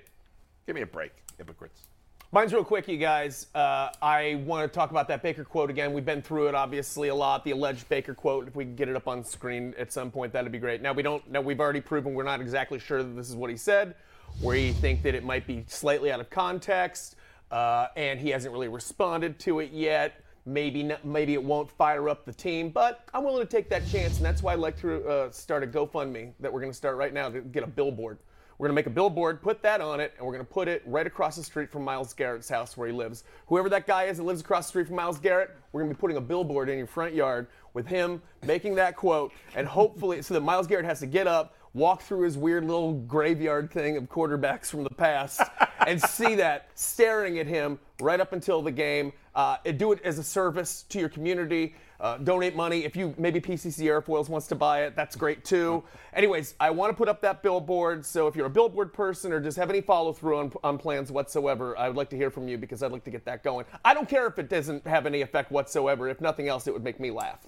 Give me a break, hypocrites. Mine's real quick, you guys. Uh, I want to talk about that Baker quote again. We've been through it obviously a lot. The alleged Baker quote. If we can get it up on screen at some point, that'd be great. Now we don't. Now we've already proven we're not exactly sure that this is what he said. We think that it might be slightly out of context, uh, and he hasn't really responded to it yet. Maybe not, maybe it won't fire up the team, but I'm willing to take that chance, and that's why I'd like to uh, start a GoFundMe that we're going to start right now to get a billboard. We're going to make a billboard, put that on it, and we're going to put it right across the street from Myles Garrett's house where he lives. Whoever that guy is that lives across the street from Myles Garrett, we're going to be putting a billboard in your front yard with him making that quote, and hopefully, so that Myles Garrett has to get up, walk through his weird little graveyard thing of quarterbacks from the past, and see that staring at him right up until the game. Uh, and do it as a service to your community. Uh, donate money. If you maybe PCC Airfoils wants to buy it, that's great too. Anyways, I want to put up that billboard. So if you're a billboard person or just have any follow through on, on plans whatsoever, I would like to hear from you because I'd like to get that going. I don't care if it doesn't have any effect whatsoever. If nothing else, it would make me laugh.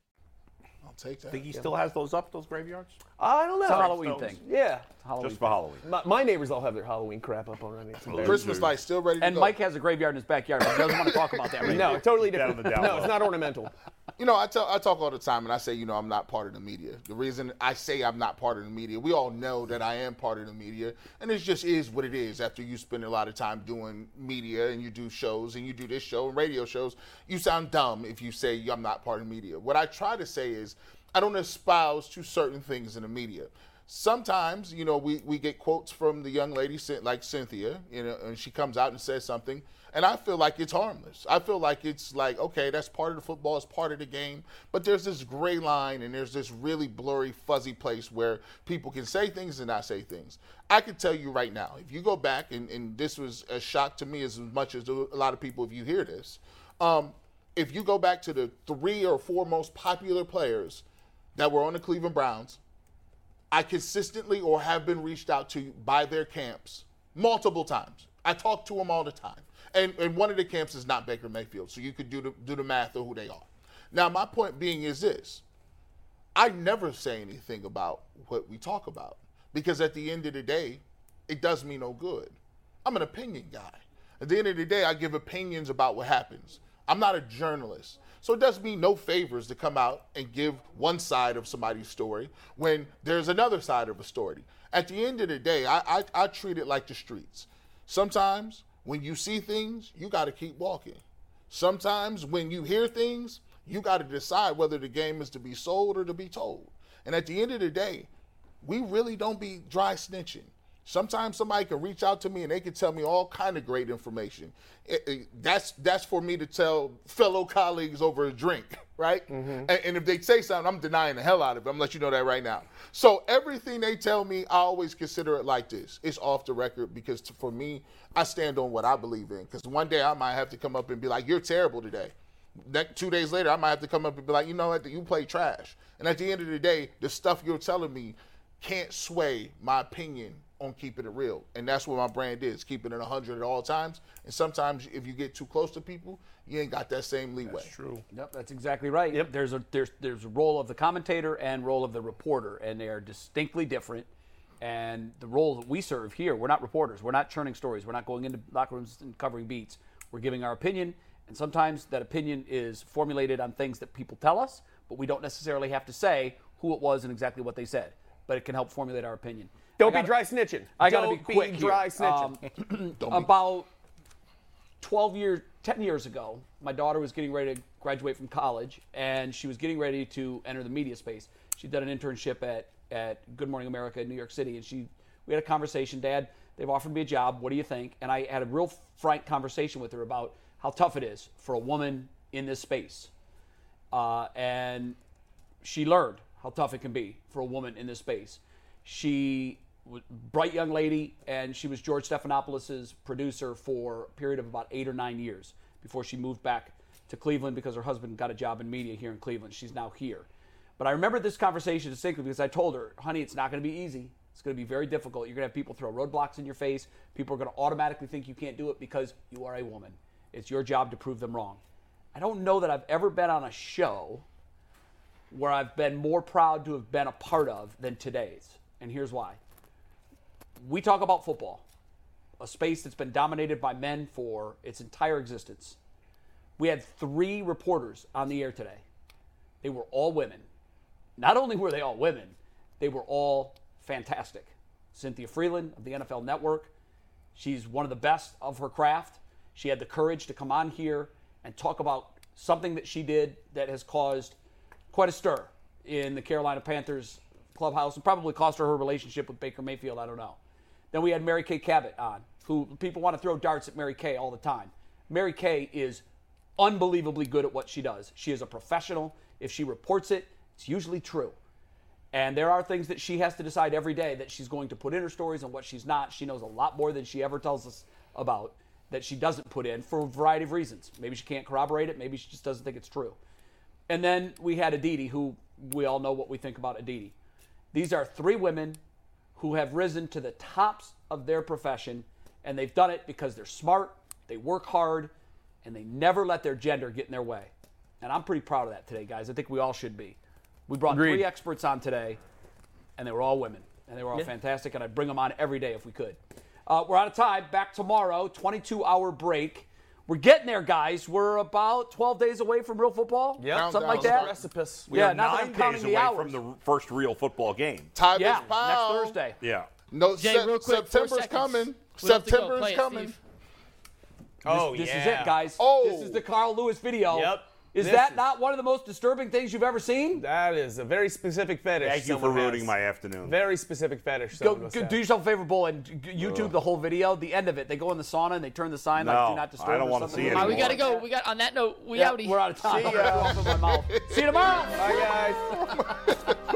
Take that. Think he still has those up, those graveyards? I don't know. It's a Halloween Stones. thing. Yeah. Halloween Just for Halloween. My, my neighbors all have their Halloween crap up already. It's. Christmas lights still ready to And go. Mike has a graveyard in his backyard. But he doesn't want to talk about that right No, now. totally different. the down No, it's not ornamental. You know, I tell I talk all the time, and I say, you know, I'm not part of the media. The reason I say I'm not part of the media, we all know that I am part of the media, and it just is what it is. After you spend a lot of time doing media and you do shows and you do this show and radio shows, you sound dumb if you say I'm not part of the media. What I try to say is, I don't espouse to certain things in the media. sometimes, you know, we, we get quotes from the young lady like Cynthia, you know, and she comes out and says something, and I feel like it's harmless. I feel like it's like, okay, that's part of the football, it's part of the game, but there's this gray line and there's this really blurry, fuzzy place where people can say things and not say things. I can tell you right now, if you go back, and, and this was a shock to me as much as a lot of people if you hear this, um, if you go back to the three or four most popular players that were on the Cleveland Browns, I consistently or have been reached out to by their camps multiple times. I talk to them all the time. And, and one of the camps is not Baker Mayfield, so you could do the, do the math of who they are. Now, my point being is this I never say anything about what we talk about because at the end of the day, it does me no good. I'm an opinion guy. At the end of the day, I give opinions about what happens. I'm not a journalist. So it does me no favors to come out and give one side of somebody's story when there's another side of a story. At the end of the day, I, I, I treat it like the streets. Sometimes when you see things, you got to keep walking. Sometimes when you hear things, you got to decide whether the game is to be sold or to be told. And at the end of the day, we really don't be dry snitching. Sometimes somebody can reach out to me and they can tell me all kind of great information. It- it- that's that's for me to tell fellow colleagues over a drink, right? Mm-hmm. And, and if they say something, I'm denying the hell out of it. I'm let you know that right now. So everything they tell me, I always consider it like this. It's off the record because t- for me, I stand on what I believe in. Because one day I might have to come up and be like, "You're terrible today." That two days later, I might have to come up and be like, "You know what? You play trash." And at the end of the day, the stuff you're telling me can't sway my opinion on keeping it real. And that's what my brand is, keeping it 100 at all times. And sometimes if you get too close to people, you ain't got that same leeway. That's true. Yep, that's exactly right. Yep. There's a there's there's a role of the commentator and role of the reporter, and they are distinctly different. And the role that we serve here, we're not reporters. We're not churning stories. We're not going into locker rooms and covering beats. We're giving our opinion, and sometimes that opinion is formulated on things that people tell us, but we don't necessarily have to say who it was and exactly what they said. But it can help formulate our opinion. Don't be gotta- dry snitching. I got to be quick here. dry snitching. Um, about 12 years, 10 years ago, my daughter was getting ready to graduate from college, and she was getting ready to enter the media space. She'd done an internship at, at Good Morning America in New York City, and she we had a conversation. Dad, they've offered me a job. What do you think? And I had a real frank conversation with her about how tough it is for a woman in this space, uh, and she learned how tough it can be for a woman in this space. She bright young lady, and she was George Stephanopoulos' producer for a period of about eight or nine years before she moved back to Cleveland because her husband got a job in media here in Cleveland. She's now here. But I remember this conversation distinctly because I told her, honey, it's not going to be easy. It's going to be very difficult. You're going to have people throw roadblocks in your face. People are going to automatically think you can't do it because you are a woman. It's your job to prove them wrong. I don't know that I've ever been on a show where I've been more proud to have been a part of than today's. And here's why. We talk about football, a space that's been dominated by men for its entire existence. We had three reporters on the air today. They were all women. Not only were they all women, they were all fantastic. Cynthia Frelund of the NFL Network, she's one of the best of her craft. She had the courage to come on here and talk about something that she did that has caused quite a stir in the Carolina Panthers clubhouse and probably cost her her relationship with Baker Mayfield. I don't know. Then we had Mary Kay Cabot on, who people want to throw darts at Mary Kay all the time. Mary Kay is unbelievably good at what she does. She is a professional. If she reports it, it's usually true. And there are things that she has to decide every day that she's going to put in her stories and what she's not. She knows a lot more than she ever tells us about that she doesn't put in for a variety of reasons. Maybe she can't corroborate it. Maybe she just doesn't think it's true. And then we had Aditi, who we all know what we think about Aditi. These are three women who have risen to the tops of their profession, and they've done it because they're smart, they work hard, and they never let their gender get in their way. And I'm pretty proud of that today, guys. I think we all should be. We brought Agreed. three experts on today, and they were all women, and they were all Yeah. fantastic, and I'd bring them on every day if we could. Uh, we're out of time. Back tomorrow, 22 hour break. We're getting there, guys. We're about 12 days away from real football. Yeah, something like that. Precipice. We Yeah, are not that I'm nine days away hours. from the first real football game. Tyler's Yeah, next Thursday. Yeah. No, Jay, Sep- real quick, September's coming. We have to go. September oh, is it, coming. Steve. Oh, this yeah. is it, guys. Oh. This is oh. the Carl Lewis video. Yep. Is This that is- not one of the most disturbing things you've ever seen? That is a very specific fetish. Thank you for someone ruining has. my afternoon. Very specific fetish. Go, go- do yourself a favor, Bull, and g- g- YouTube the whole video. The end of it, they go in the sauna and they turn the sign like "Do not disturb." I don't wanna something. see All right, we gotta go. We got on that note. We Yeah, outie. we're out of time. See I'm ya. throw up in my mouth. See you tomorrow. Bye, guys.